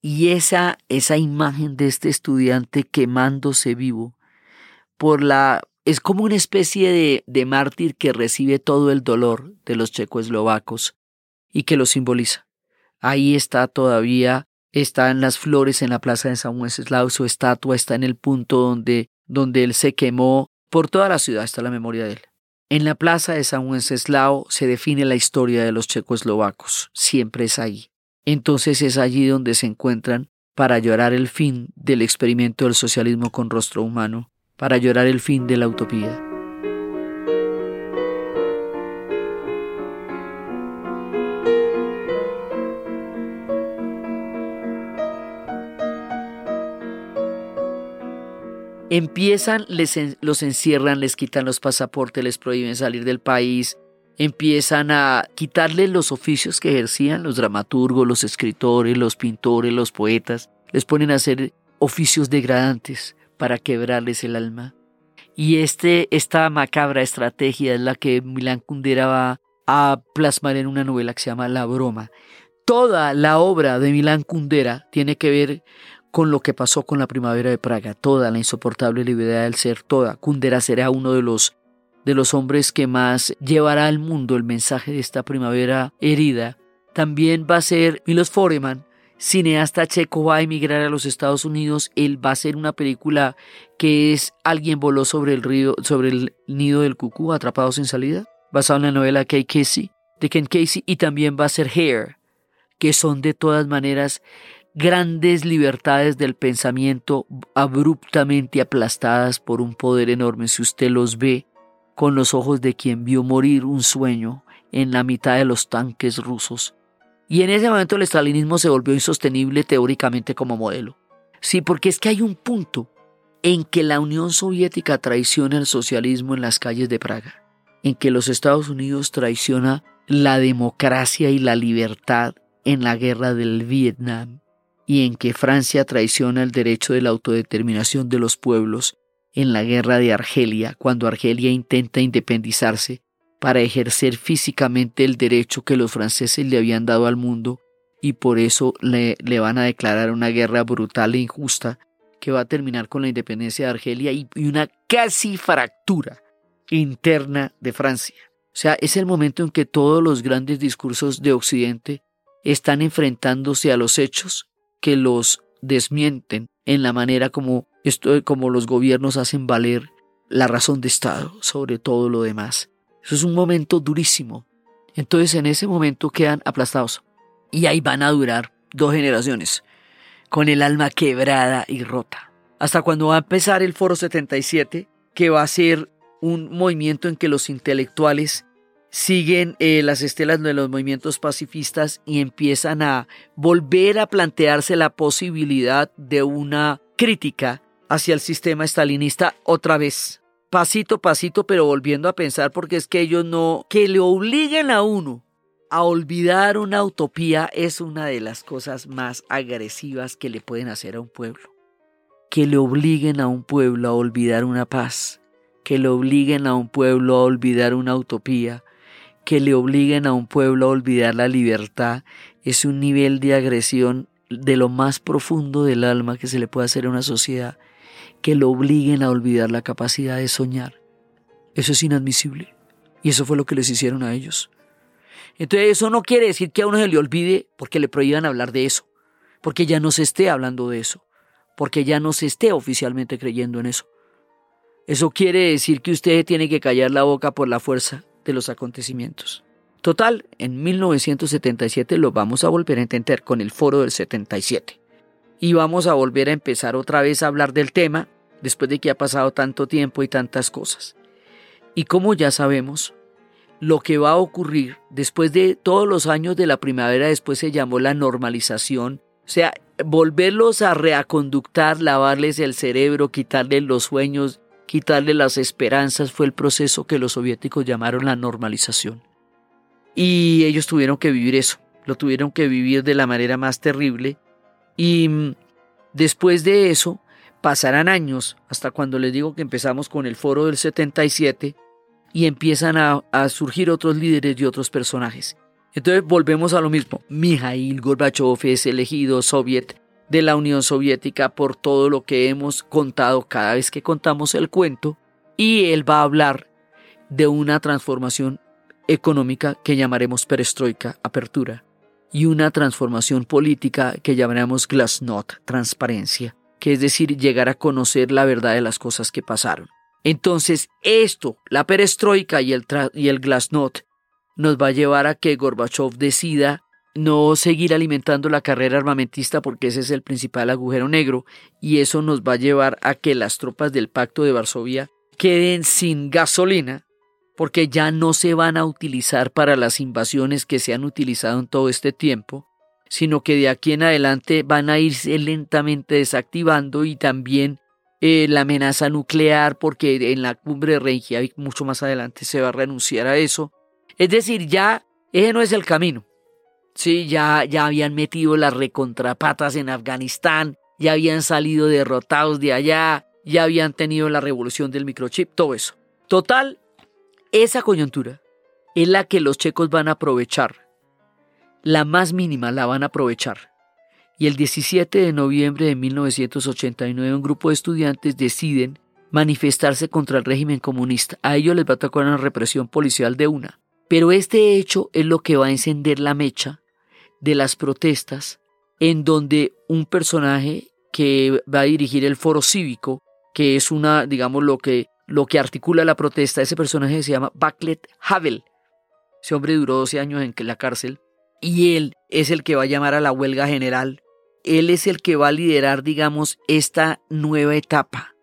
Y esa, esa imagen de este estudiante quemándose vivo por la es como una especie de, de mártir que recibe todo el dolor de los checoslovacos y que lo simboliza. Ahí está todavía, están las flores en la plaza de San Wenceslao, su estatua está en el punto donde, donde él se quemó, por toda la ciudad está la memoria de él. En la plaza de San Wenceslao se define la historia de los checoslovacos, siempre es ahí. Entonces es allí donde se encuentran para llorar el fin del experimento del socialismo con rostro humano, para llorar el fin de la utopía. Empiezan, les, los encierran, les quitan los pasaportes, les prohíben salir del país, empiezan a quitarle los oficios que ejercían los dramaturgos, los escritores, los pintores, los poetas, les ponen a hacer oficios degradantes para quebrarles el alma. Y este, esta macabra estrategia es la que Milán Kundera va a plasmar en una novela que se llama La Broma. Toda la obra de Milán Kundera tiene que ver con lo que pasó con la primavera de Praga, toda la insoportable libertad del ser, toda. Kundera será uno de los, de los hombres que más llevará al mundo el mensaje de esta primavera herida. También va a ser Milos Foreman, cineasta checo, va a emigrar a los Estados Unidos. Él va a hacer una película que es Alguien voló sobre el río, sobre el nido del cucú, atrapados en salida, basado en la novela Kay Casey, de Ken Casey, y también va a ser Hair, que son de todas maneras grandes libertades del pensamiento abruptamente aplastadas por un poder enorme si usted los ve con los ojos de quien vio morir un sueño en la mitad de los tanques rusos. Y en ese momento el estalinismo se volvió insostenible teóricamente como modelo. Sí, porque es que hay un punto en que la Unión Soviética traiciona el socialismo en las calles de Praga, en que los Estados Unidos traiciona la democracia y la libertad en la guerra del Vietnam, y en que Francia traiciona el derecho de la autodeterminación de los pueblos en la guerra de Argelia, cuando Argelia intenta independizarse para ejercer físicamente el derecho que los franceses le habían dado al mundo, y por eso le, van a declarar una guerra brutal e injusta que va a terminar con la independencia de Argelia y, y una casi fractura interna de Francia. O sea, es el momento en que todos los grandes discursos de Occidente están enfrentándose a los hechos que los desmienten en la manera como, esto, como los gobiernos hacen valer la razón de Estado sobre todo lo demás. Eso es un momento durísimo. Entonces en ese momento quedan aplastados. Y ahí van a durar dos generaciones, con el alma quebrada y rota. Hasta cuando va a empezar el Foro 77, que va a ser un movimiento en que los intelectuales siguen eh, las estelas de los movimientos pacifistas y empiezan a volver a plantearse la posibilidad de una crítica hacia el sistema estalinista otra vez. Pasito, pasito, pero volviendo a pensar porque es que ellos no, que le obliguen a uno a olvidar una utopía es una de las cosas más agresivas que le pueden hacer a un pueblo. Que le obliguen a un pueblo a olvidar una paz, que le obliguen a un pueblo a olvidar una utopía, que le obliguen a un pueblo a olvidar la libertad es un nivel de agresión de lo más profundo del alma que se le puede hacer a una sociedad, que lo obliguen a olvidar la capacidad de soñar. Eso es inadmisible. Y eso fue lo que les hicieron a ellos. Entonces eso no quiere decir que a uno se le olvide porque le prohíban hablar de eso, porque ya no se esté hablando de eso, porque ya no se esté oficialmente creyendo en eso. Eso quiere decir que usted tiene que callar la boca por la fuerza de los acontecimientos. Total, en 1977 lo vamos a volver a entender con el foro del 77. Y vamos a volver a empezar otra vez a hablar del tema después de que ha pasado tanto tiempo y tantas cosas. Y como ya sabemos, lo que va a ocurrir después de todos los años de la primavera, después se llamó la normalización, o sea, volverlos a reaconductar, lavarles el cerebro, quitarles los sueños, quitarle las esperanzas fue el proceso que los soviéticos llamaron la normalización. Y ellos tuvieron que vivir eso, lo tuvieron que vivir de la manera más terrible. Y mm, después de eso, pasarán años, hasta cuando les digo que empezamos con el foro del 77, y empiezan a, surgir otros líderes y otros personajes. Entonces volvemos a lo mismo. Mijail Gorbachev es elegido soviet de la Unión Soviética por todo lo que hemos contado cada vez que contamos el cuento y él va a hablar de una transformación económica que llamaremos perestroika, apertura, y una transformación política que llamaremos glasnost, transparencia, que es decir, llegar a conocer la verdad de las cosas que pasaron. Entonces, esto, la perestroika y el, y el glasnost, nos va a llevar a que Gorbachev decida no seguir alimentando la carrera armamentista porque ese es el principal agujero negro y eso nos va a llevar a que las tropas del Pacto de Varsovia queden sin gasolina porque ya no se van a utilizar para las invasiones que se han utilizado en todo este tiempo, sino que de aquí en adelante van a irse lentamente desactivando y también eh, la amenaza nuclear, porque en la cumbre de Reykjavik mucho más adelante se va a renunciar a eso. Es decir, ya ese no es el camino. Sí, ya, ya habían metido las recontrapatas en Afganistán, ya habían salido derrotados de allá, ya habían tenido la revolución del microchip, todo eso. Total, esa coyuntura es la que los checos van a aprovechar. La más mínima la van a aprovechar. Y el 17 de noviembre de 1989 un grupo de estudiantes deciden manifestarse contra el régimen comunista. A ellos les va a tocar una represión policial de una. Pero este hecho es lo que va a encender la mecha de las protestas en donde un personaje que va a dirigir el foro cívico, que es una, digamos, lo que, lo que articula la protesta, ese personaje se llama Backlet Havel. Ese hombre duró 12 años en la cárcel y él es el que va a llamar a la huelga general. Él es el que va a liderar, digamos, esta nueva etapa,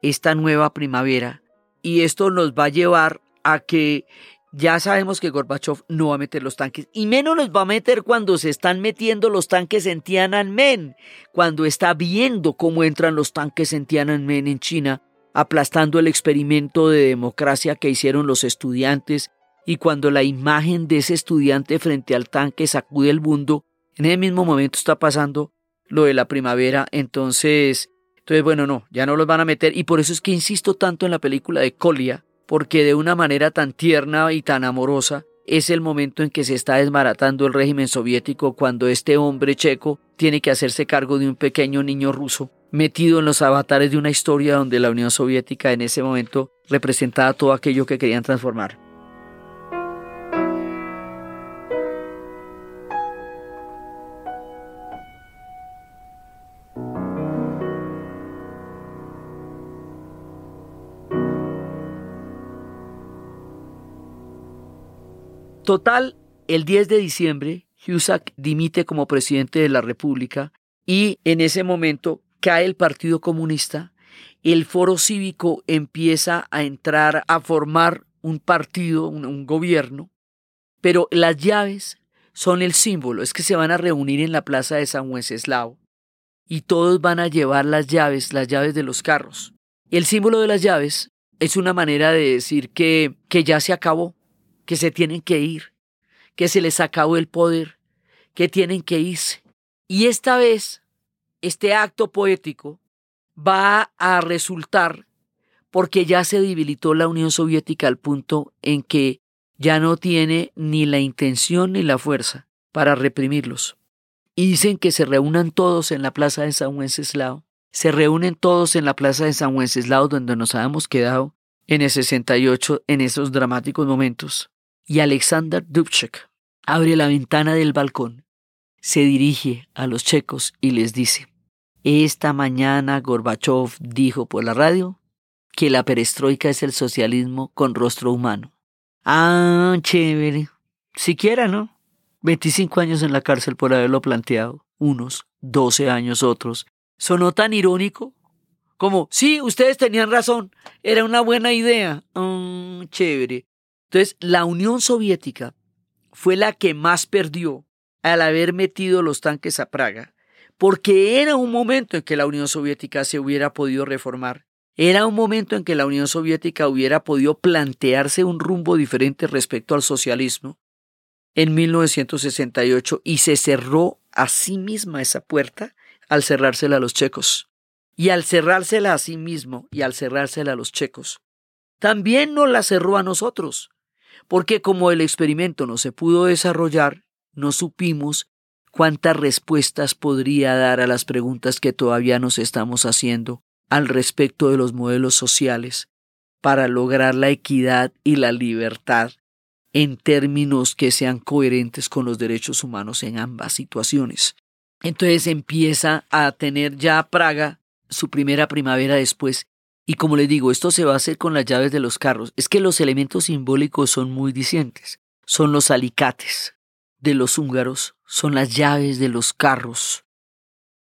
esta nueva primavera. Y esto nos va a llevar a que ya sabemos que Gorbachev no va a meter los tanques, y menos los va a meter cuando se están metiendo los tanques en Tiananmen, cuando está viendo cómo entran los tanques en Tiananmen en China, aplastando el experimento de democracia que hicieron los estudiantes, y cuando la imagen de ese estudiante frente al tanque sacude el mundo, en ese mismo momento está pasando lo de la primavera, entonces, entonces bueno, no, ya no los van a meter, y por eso es que insisto tanto en la película de Kolia, porque de una manera tan tierna y tan amorosa es el momento en que se está desmaratando el régimen soviético cuando este hombre checo tiene que hacerse cargo de un pequeño niño ruso metido en los avatares de una historia donde la Unión Soviética en ese momento representaba todo aquello que querían transformar. Total, el 10 de diciembre, Husak dimite como presidente de la República y en ese momento cae el Partido Comunista, el foro cívico empieza a entrar a formar un partido, un, gobierno, pero las llaves son el símbolo, es que se van a reunir en la plaza de San Wenceslao y todos van a llevar las llaves, las llaves de los carros. El símbolo de las llaves es una manera de decir que, que ya se acabó, que se tienen que ir, que se les acabó el poder, que tienen que irse. Y esta vez, este acto poético va a resultar porque ya se debilitó la Unión Soviética al punto en que ya no tiene ni la intención ni la fuerza para reprimirlos. Y dicen que se reúnan todos en la plaza de San Wenceslao. Se reúnen todos en la plaza de San Wenceslao donde nos habíamos quedado en el 68 en esos dramáticos momentos y Alexander Dubček abre la ventana del balcón, se dirige a los checos y les dice, esta mañana Gorbachev dijo por la radio que la perestroika es el socialismo con rostro humano. Ah, chévere. Siquiera, ¿no? 25 años en la cárcel por haberlo planteado, unos, 12 años otros. Sonó tan irónico como, sí, ustedes tenían razón, era una buena idea. Ah, chévere. Entonces, la Unión Soviética fue la que más perdió al haber metido los tanques a Praga, porque era un momento en que la Unión Soviética se hubiera podido reformar, era un momento en que la Unión Soviética hubiera podido plantearse un rumbo diferente respecto al socialismo en 1968 y se cerró a sí misma esa puerta al cerrársela a los checos. Y al cerrársela a sí mismo y al cerrársela a los checos, también no la cerró a nosotros, porque como el experimento no se pudo desarrollar, no supimos cuántas respuestas podría dar a las preguntas que todavía nos estamos haciendo al respecto de los modelos sociales para lograr la equidad y la libertad en términos que sean coherentes con los derechos humanos en ambas situaciones. Entonces empieza a tener ya Praga su primera primavera después y como les digo, esto se va a hacer con las llaves de los carros. Es que los elementos simbólicos son muy discientes. Son los alicates. de los húngaros son las llaves de los carros,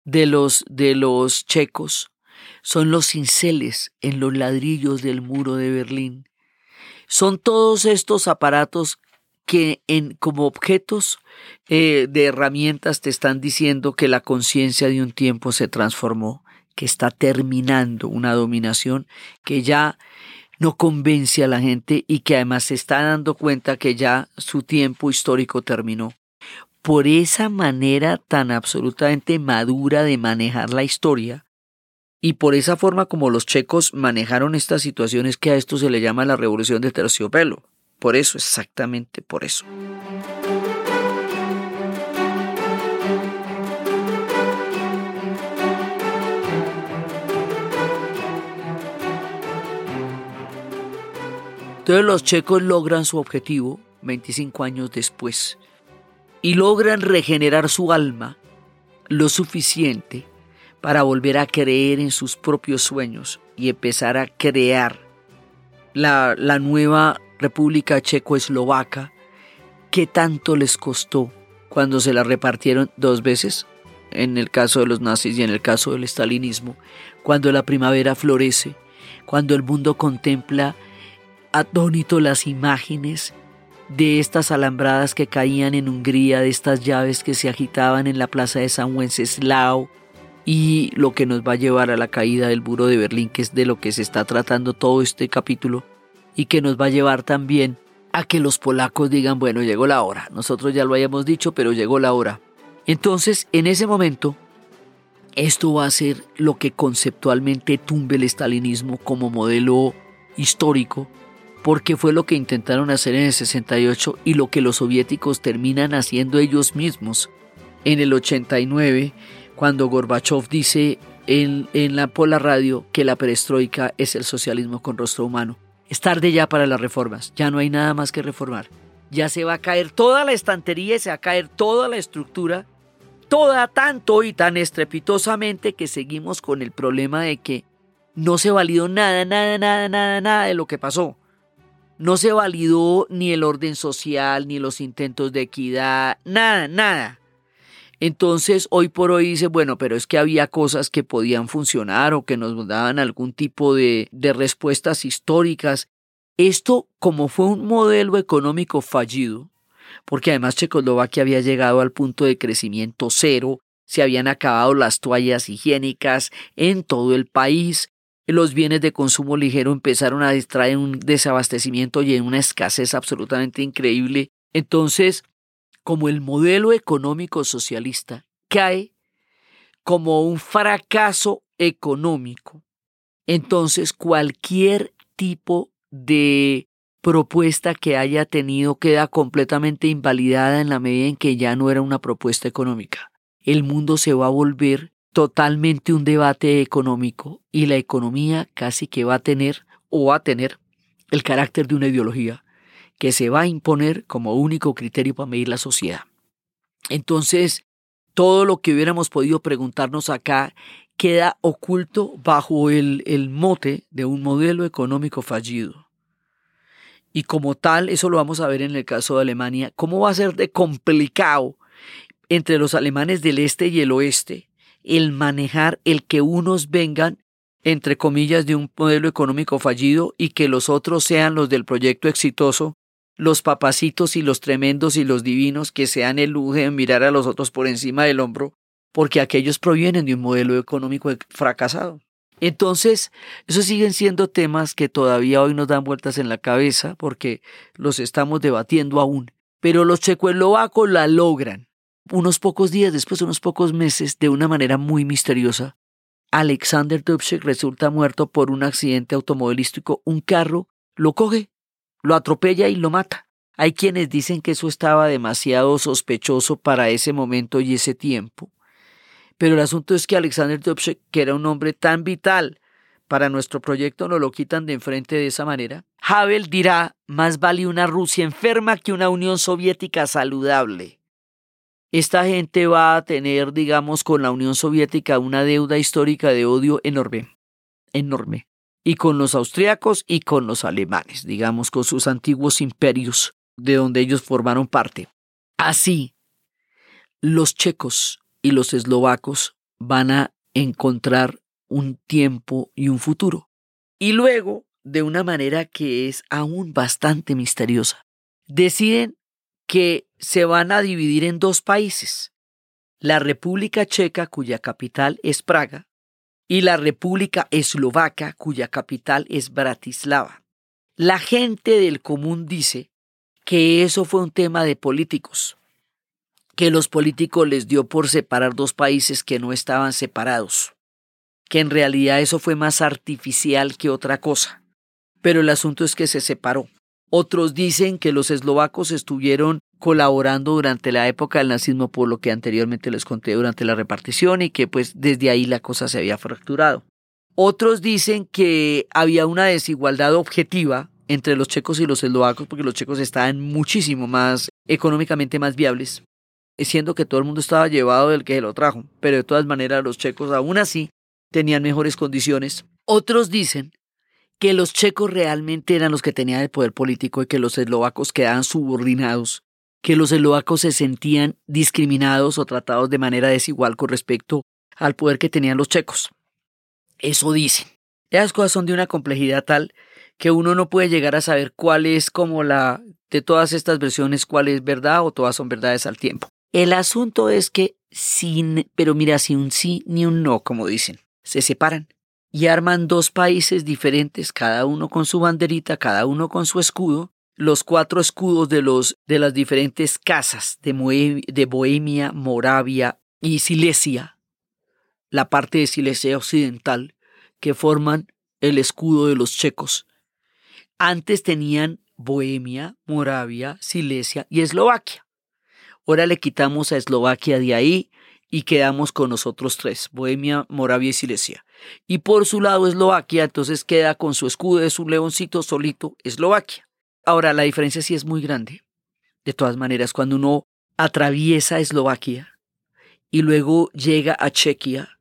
de los, de los checos, son los cinceles en los ladrillos del muro de Berlín. Son todos estos aparatos que en, como objetos eh, de herramientas te están diciendo que la conciencia de un tiempo se transformó, que está terminando una dominación que ya no convence a la gente y que además se está dando cuenta que ya su tiempo histórico terminó. Por esa manera tan absolutamente madura de manejar la historia, y por esa forma como los checos manejaron estas situaciones que a esto se le llama la revolución de terciopelo. Por eso, exactamente por eso. Entonces los checos logran su objetivo 25 años después y logran regenerar su alma lo suficiente para volver a creer en sus propios sueños y empezar a crear la, la nueva República Checo-Eslovaca. Que tanto les costó cuando se la repartieron dos veces, en el caso de los nazis y en el caso del estalinismo, cuando la primavera florece, cuando el mundo contempla atónito las imágenes de estas alambradas que caían en Hungría, de estas llaves que se agitaban en la plaza de San Wenceslao, y lo que nos va a llevar a la caída del muro de Berlín, que es de lo que se está tratando todo este capítulo, y que nos va a llevar también a que los polacos digan, bueno, llegó la hora, nosotros ya lo hayamos dicho, pero llegó la hora. Entonces, en ese momento, esto va a ser lo que conceptualmente tumbe el estalinismo como modelo histórico porque fue lo que intentaron hacer en el 68 y lo que los soviéticos terminan haciendo ellos mismos en el 89, cuando Gorbachev dice en, en la, por la radio que la perestroika es el socialismo con rostro humano. Es tarde ya para las reformas, ya no hay nada más que reformar. Ya se va a caer toda la estantería y se va a caer toda la estructura, toda tanto y tan estrepitosamente que seguimos con el problema de que no se validó nada, nada, nada, nada, nada de lo que pasó. No se validó ni el orden social, ni los intentos de equidad, nada, nada. Entonces, hoy por hoy dice, bueno, pero es que había cosas que podían funcionar o que nos daban algún tipo de, respuestas históricas. Esto, como fue un modelo económico fallido, porque además Checoslovaquia había llegado al punto de crecimiento cero, se habían acabado las toallas higiénicas en todo el país, los bienes de consumo ligero empezaron a distraer un desabastecimiento y en una escasez absolutamente increíble. Entonces, como el modelo económico socialista cae como un fracaso económico, entonces cualquier tipo de propuesta que haya tenido queda completamente invalidada en la medida en que ya no era una propuesta económica. El mundo se va a volver totalmente un debate económico y la economía casi que va a tener o va a tener el carácter de una ideología que se va a imponer como único criterio para medir la sociedad. Entonces, todo lo que hubiéramos podido preguntarnos acá queda oculto bajo el, el mote de un modelo económico fallido. Y como tal, eso lo vamos a ver en el caso de Alemania, cómo va a ser de complicado entre los alemanes del este y el oeste el manejar el que unos vengan, entre comillas, de un modelo económico fallido y que los otros sean los del proyecto exitoso, los papacitos y los tremendos y los divinos que sean el lujo de mirar a los otros por encima del hombro, porque aquellos provienen de un modelo económico fracasado. Entonces, esos siguen siendo temas que todavía hoy nos dan vueltas en la cabeza porque los estamos debatiendo aún. Pero los checoeslovacos la logran. Unos pocos días después, unos pocos meses, de una manera muy misteriosa, Alexander Dubček resulta muerto por un accidente automovilístico. Un carro lo coge, lo atropella y lo mata. Hay quienes dicen que eso estaba demasiado sospechoso para ese momento y ese tiempo. Pero el asunto es que Alexander Dubček, que era un hombre tan vital para nuestro proyecto, no lo quitan de enfrente de esa manera. Havel dirá, más vale una Rusia enferma que una Unión Soviética saludable esta gente va a tener, digamos, con la Unión Soviética una deuda histórica de odio enorme, enorme. Y con los austriacos y con los alemanes, digamos, con sus antiguos imperios de donde ellos formaron parte. Así, los checos y los eslovacos van a encontrar un tiempo y un futuro. Y luego, de una manera que es aún bastante misteriosa, deciden que se van a dividir en dos países, la República Checa, cuya capital es Praga, y la República Eslovaca, cuya capital es Bratislava. La gente del común dice que eso fue un tema de políticos, que los políticos les dio por separar dos países que no estaban separados, que en realidad eso fue más artificial que otra cosa. Pero el asunto es que se separó. Otros dicen que los eslovacos estuvieron colaborando durante la época del nazismo por lo que anteriormente les conté durante la repartición y que pues desde ahí la cosa se había fracturado. Otros dicen que había una desigualdad objetiva entre los checos y los eslovacos porque los checos estaban muchísimo más económicamente más viables, siendo que todo el mundo estaba llevado del que lo trajo, pero de todas maneras los checos aún así tenían mejores condiciones. Otros dicen que los checos realmente eran los que tenían el poder político y que los eslovacos quedaban subordinados que los eslovacos se sentían discriminados o tratados de manera desigual con respecto al poder que tenían los checos. Eso dicen. Esas cosas son de una complejidad tal que uno no puede llegar a saber cuál es como la de todas estas versiones cuál es verdad o todas son verdades al tiempo. El asunto es que sin, pero mira, sin un sí ni un no, como dicen, se separan y arman dos países diferentes, cada uno con su banderita, cada uno con su escudo, los cuatro escudos de, los, de las diferentes casas de, de Bohemia, Moravia y Silesia, la parte de Silesia occidental, que forman el escudo de los checos. Antes tenían Bohemia, Moravia, Silesia y Eslovaquia. Ahora le quitamos a Eslovaquia de ahí y quedamos con nosotros tres, Bohemia, Moravia y Silesia. Y por su lado Eslovaquia, entonces queda con su escudo de su leoncito solito, Eslovaquia. Ahora, la diferencia sí es muy grande. De todas maneras, cuando uno atraviesa Eslovaquia y luego llega a Chequia,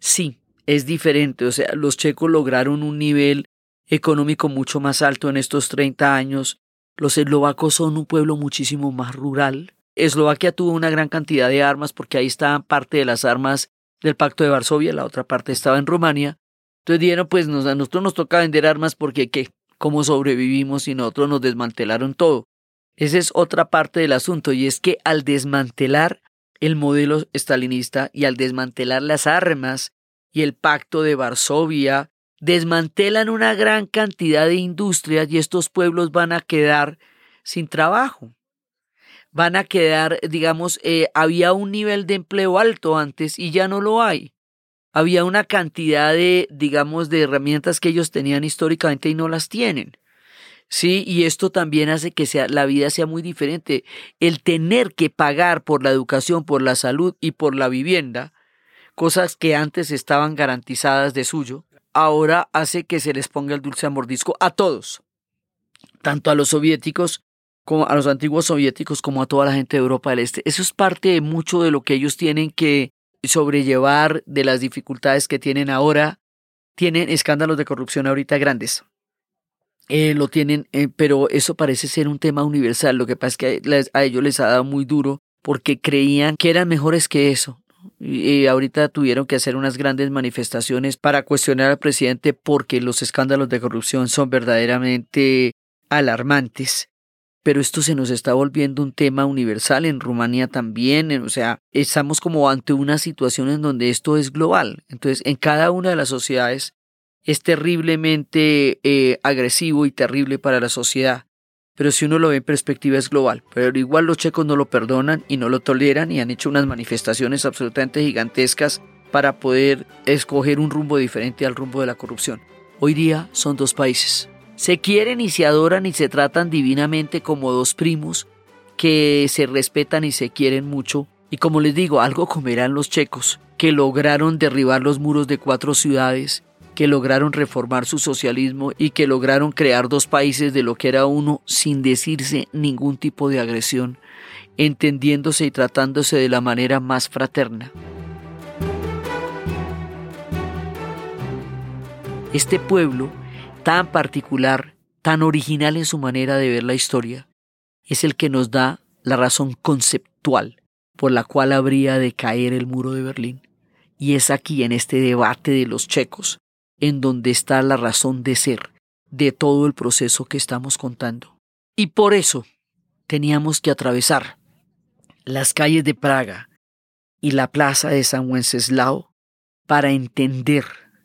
sí, es diferente. O sea, los checos lograron un nivel económico mucho más alto en estos 30 años. Los eslovacos son un pueblo muchísimo más rural. Eslovaquia tuvo una gran cantidad de armas porque ahí estaban parte de las armas del Pacto de Varsovia, la otra parte estaba en Rumania. Entonces dijeron, pues nos, a nosotros nos toca vender armas porque ¿qué? cómo sobrevivimos y nosotros nos desmantelaron todo. Esa es otra parte del asunto y es que al desmantelar el modelo estalinista y al desmantelar las armas y el pacto de Varsovia, desmantelan una gran cantidad de industrias y estos pueblos van a quedar sin trabajo. Van a quedar, digamos, eh, había un nivel de empleo alto antes y ya no lo hay había una cantidad de, digamos, de herramientas que ellos tenían históricamente y no las tienen. Sí, y esto también hace que sea, la vida sea muy diferente. El tener que pagar por la educación, por la salud y por la vivienda, cosas que antes estaban garantizadas de suyo, ahora hace que se les ponga el dulce a mordisco a todos, tanto a los soviéticos a los antiguos soviéticos como a toda la gente de Europa del Este. Eso es parte de mucho de lo que ellos tienen que sobrellevar de las dificultades que tienen ahora. Tienen escándalos de corrupción ahorita grandes. Eh, lo tienen, eh, pero eso parece ser un tema universal. Lo que pasa es que a ellos les ha dado muy duro porque creían que eran mejores que eso. Y ahorita tuvieron que hacer unas grandes manifestaciones para cuestionar al presidente porque los escándalos de corrupción son verdaderamente alarmantes pero esto se nos está volviendo un tema universal en Rumanía también, o sea, estamos como ante una situación en donde esto es global. Entonces, en cada una de las sociedades es terriblemente eh, agresivo y terrible para la sociedad, pero si uno lo ve en perspectiva es global. Pero igual los checos no lo perdonan y no lo toleran y han hecho unas manifestaciones absolutamente gigantescas para poder escoger un rumbo diferente al rumbo de la corrupción. Hoy día son dos países, se quieren y se adoran y se tratan divinamente como dos primos que se respetan y se quieren mucho. Y como les digo, algo comerán los checos, que lograron derribar los muros de cuatro ciudades, que lograron reformar su socialismo y que lograron crear dos países de lo que era uno sin decirse ningún tipo de agresión, entendiéndose y tratándose de la manera más fraterna. Este pueblo tan particular, tan original en su manera de ver la historia, es el que nos da la razón conceptual por la cual habría de caer el muro de Berlín. Y es aquí, en este debate de los checos, en donde está la razón de ser de todo el proceso que estamos contando. Y por eso teníamos que atravesar las calles de Praga y la plaza de San Wenceslao para entender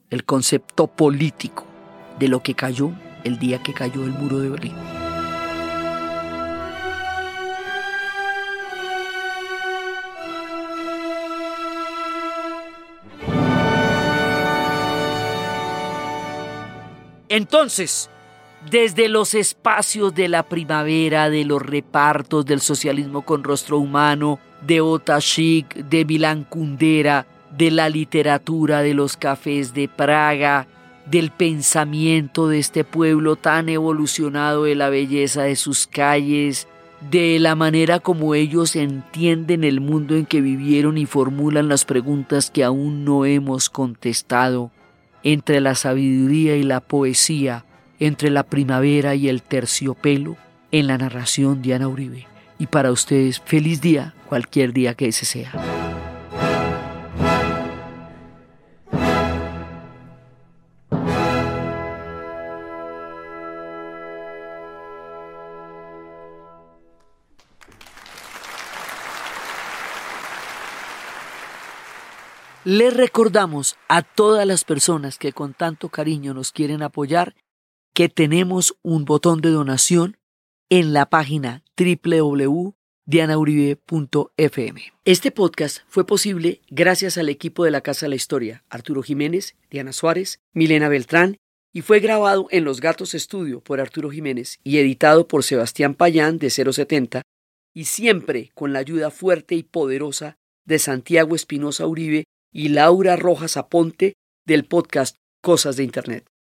el concepto político de lo que cayó el día que cayó el muro de Berlín. Entonces, desde los espacios de la primavera, de los repartos del socialismo con rostro humano, de Ota Chic, de Milán Kundera, de la literatura de los cafés de Praga, del pensamiento de este pueblo tan evolucionado, de la belleza de sus calles, de la manera como ellos entienden el mundo en que vivieron y formulan las preguntas que aún no hemos contestado entre la sabiduría y la poesía, entre la primavera y el terciopelo, en la narración de Ana Uribe. Y para ustedes, feliz día, cualquier día que ese sea. Le recordamos a todas las personas que con tanto cariño nos quieren apoyar que tenemos un botón de donación en la página www.dianauribe.fm. Este podcast fue posible gracias al equipo de la Casa de la Historia, Arturo Jiménez, Diana Suárez, Milena Beltrán, y fue grabado en Los Gatos Estudio por Arturo Jiménez y editado por Sebastián Payán de 070, y siempre con la ayuda fuerte y poderosa de Santiago Espinosa Uribe y Laura Rojas Aponte del podcast Cosas de Internet.